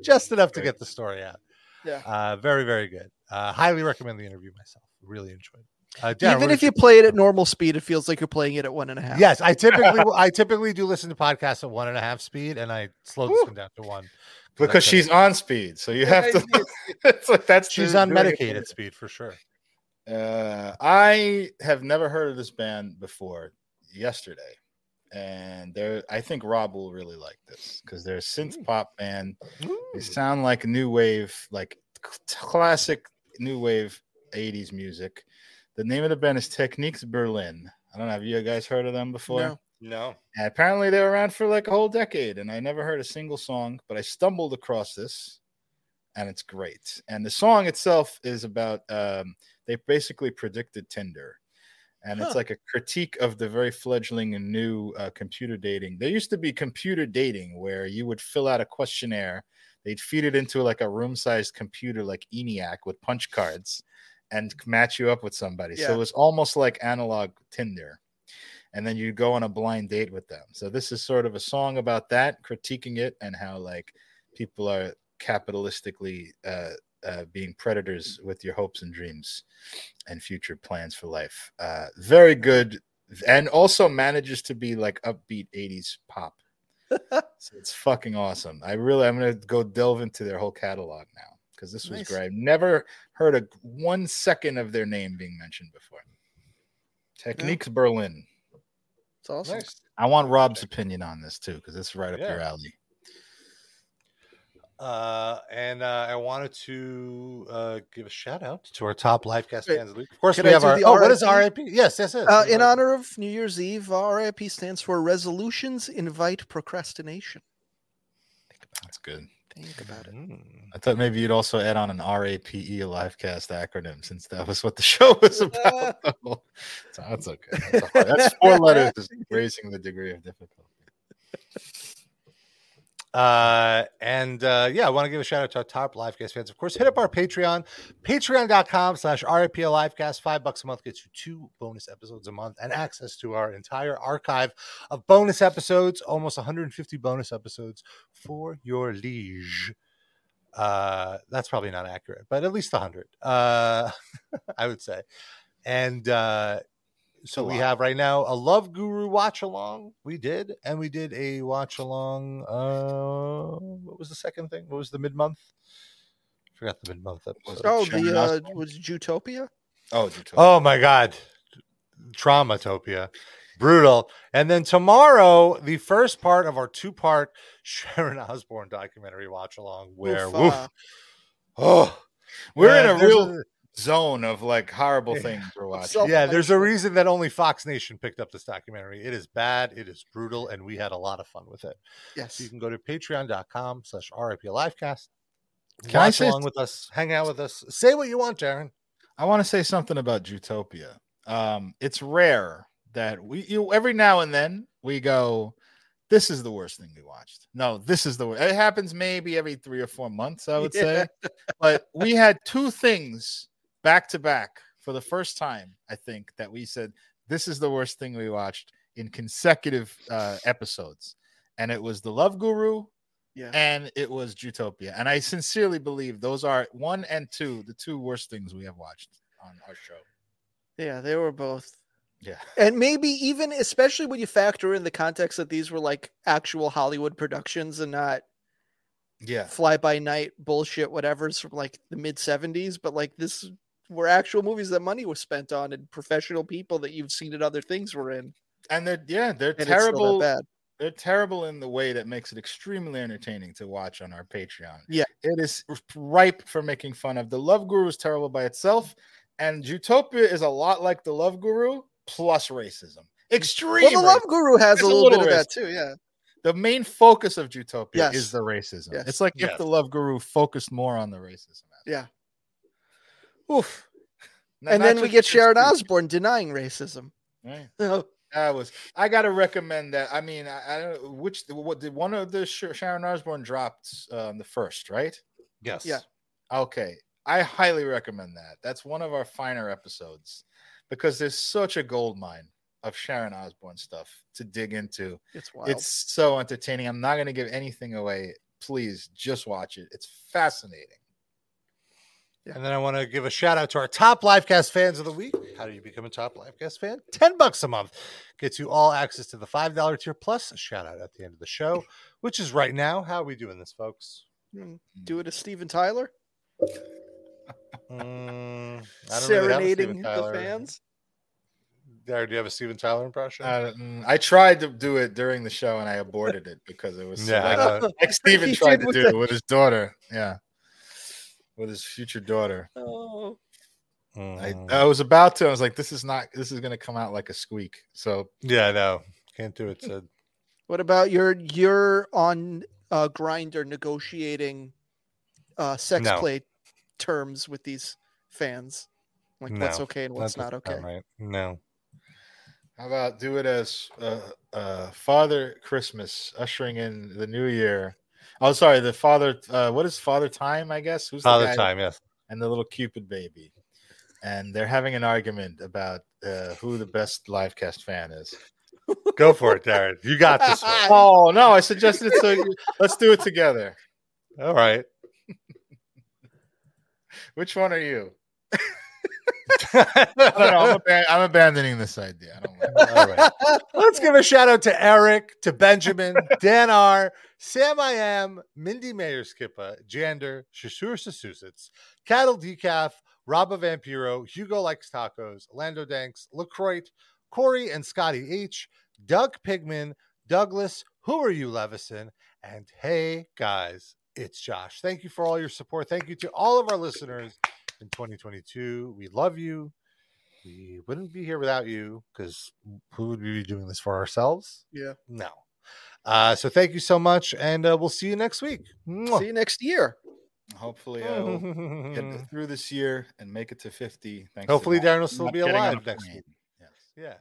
just enough to get the story out." Yeah. Uh, very, very good. Uh, highly recommend the interview myself. Really enjoyed. it. Uh, Darren, Even if did you play it at normal speed, it feels like you're playing it at one and a half. Yes, I typically I typically do listen to podcasts at one and a half speed, and I slow this one down to one because she's on speed, so you have to. it's like that's she's the- on medicated speed for sure. Uh, I have never heard of this band before yesterday, and they're. I think Rob will really like this because they're a synth pop band. They sound like new wave, like classic new wave '80s music. The name of the band is Techniques Berlin. I don't know. Have you guys heard of them before? No. No, And apparently they were around for like a whole decade, and I never heard a single song, but I stumbled across this, and it's great. And the song itself is about um, they basically predicted Tinder, and Huh. it's like a critique of the very fledgling and new uh, computer dating. There used to be computer dating where you would fill out a questionnaire, they'd feed it into like a room-sized computer like ENIAC with punch cards, and match you up with somebody. So Yeah. it was almost like analog Tinder and then you go on a blind date with them. So this is sort of a song about that, critiquing it and how like people are capitalistically uh, uh, being predators with your hopes and dreams and future plans for life. Uh, very good, and also manages to be like upbeat '80s pop. so it's fucking awesome. I really, I'm gonna go delve into their whole catalog now because this was Nice. great. I've never heard a one second of their name being mentioned before. Techniques Berlin. It's awesome. nice. I want Rob's opinion on this too, because it's right up your alley. Uh, and uh, I wanted to uh, give a shout out to our top livecast Wait, fans of the course, could we I have our. the Oh, what is RIP? RIP? Yes, yes, yes. Uh, in honor of New Year's Eve, uh, RIP stands for Resolutions Invite Procrastination. That's good. Think about it. Mm. I thought maybe you'd also add on an RAPE livecast acronym since that was what the show was about. so that's okay. That's, that's four letters, is raising the degree of difficulty. Uh, and uh, yeah, I want to give a shout out to our top livecast fans. Of course, hit up our Patreon, patreon.com slash RIPL livecast. Five bucks a month gets you two bonus episodes a month and access to our entire archive of bonus episodes, almost 150 bonus episodes for your liege. Uh, that's probably not accurate, but at least 100, uh, I would say. And uh, so we lot. have right now a Love Guru watch along. We did, and we did a watch along. Uh, what was the second thing? What was the mid month? Forgot the mid month episode. Oh, the uh, was it Jewtopia? Oh, Jewtopia. Oh my god, Traumatopia, brutal. And then tomorrow, the first part of our two-part Sharon Osbourne documentary watch along, where Oof, woof, uh, oh, We're man, in a real zone of like horrible things we're watching. Yeah, there's a reason that only Fox Nation picked up this documentary. It is bad, it is brutal, and we had a lot of fun with it. Yes. So you can go to patreon.com slash RIP Livecast. Can Watch say- along with us, hang out with us, say what you want, Darren. I want to say something about Jewtopia. Um, it's rare that we you every now and then we go, this is the worst thing we watched. No, this is the worst. It happens maybe every three or four months, I would say. But we had two things back to back for the first time, I think, that we said this is the worst thing we watched in consecutive uh, episodes. And it was the Love Guru Yeah. and it was Jewtopia. And I sincerely believe those are one and two, the two worst things we have watched on our show. Yeah, they were both. Yeah. And maybe even, especially when you factor in the context that these were like actual Hollywood productions and not Yeah. fly by night bullshit, whatever's from like the mid 70s, but like this were actual movies that money was spent on and professional people that you've seen in other things were in. And they're yeah, they're And terrible. bad. They're terrible in the way that makes it extremely entertaining to watch on our Patreon. Yeah. It is ripe for making fun of. The Love Guru is terrible by itself, and Jewtopia is a lot like the Love Guru plus racism. Extreme. Well, the Love racism. Guru has There's a a little, little bit of that too. Yeah. The main focus of Jewtopia Yes. is the racism. Yes. It's like Yes. if the Love Guru focused more on the racism. Yeah. Oof. Not- and not then we get Sharon Steve. Osbourne denying racism. Right. Oh, That was. I got to recommend that. I mean, I, I don't know which. What did one of the Sharon Osbourne dropped um, the first, right? Yes. Yeah. Okay, I highly recommend that. That's one of our finer episodes because there's such a gold mine of Sharon Osbourne stuff to dig into. it's wild. It's so entertaining. I'm not going to give anything away. Please just watch it. It's fascinating. And then I want to give a shout out to our top livecast fans of the week. How do you become a top livecast fan? 10 bucks a month gets you all access to the $5 tier plus a shout out at the end of the show, which is right now. How are we doing this, folks? Mm, Do it as Steven Tyler, Mm, I don't really have a serenading the fans. Darren, do you have a Steven Tyler impression? Uh, mm, I tried to do it during the show and I aborted it because it was Yeah, like, know. like Steven tried to do the- it with his daughter. Yeah, with his future daughter. Oh, I, Mm. I was about to. I was like, "This is not. This is going to come out like a squeak." So yeah, I know. Can't do it. Sid. what about your you're on uh, Grindr negotiating uh, sex No. play terms with these fans? Like what's okay and what's not doesn't okay? Right. No. How about do it as uh, uh, Father Christmas ushering in the new year? Oh, sorry, the Father. Uh, what is Father Time? I guess who's the Father guy- time, yes. and the little Cupid baby, and they're having an argument about uh, who the best livecast fan is. Go for it, Darren. You got this one. Oh no, I suggested it. So let's do it together. All right. Which one are you? I don't know. I'm, aban- I'm abandoning this idea. I don't like Let's give a shout out to Eric, to Benjamin, Dan R, Sam I Am, Mindy Mayer Skippa, Jander, Shasur Sasusitz, Cattle Decaf, Robba Vampiro, Hugo Likes Tacos, Lando Danks, LaCroix, Corey and Scotty H, Doug Pigman, Douglas, Who Are You Levison, and hey guys, it's Josh. Thank you for all your support. Thank you to all of our listeners in 2022. We love you. We wouldn't be here without you because who would we be doing this for ourselves? Yeah. No. Uh, so thank you so much, and uh, we'll see you next week. See you next year. Hopefully, I will get through this year and make it to 50. Thanks to Hopefully, not- Darren will still be alive next plane. week. Yes. Yeah.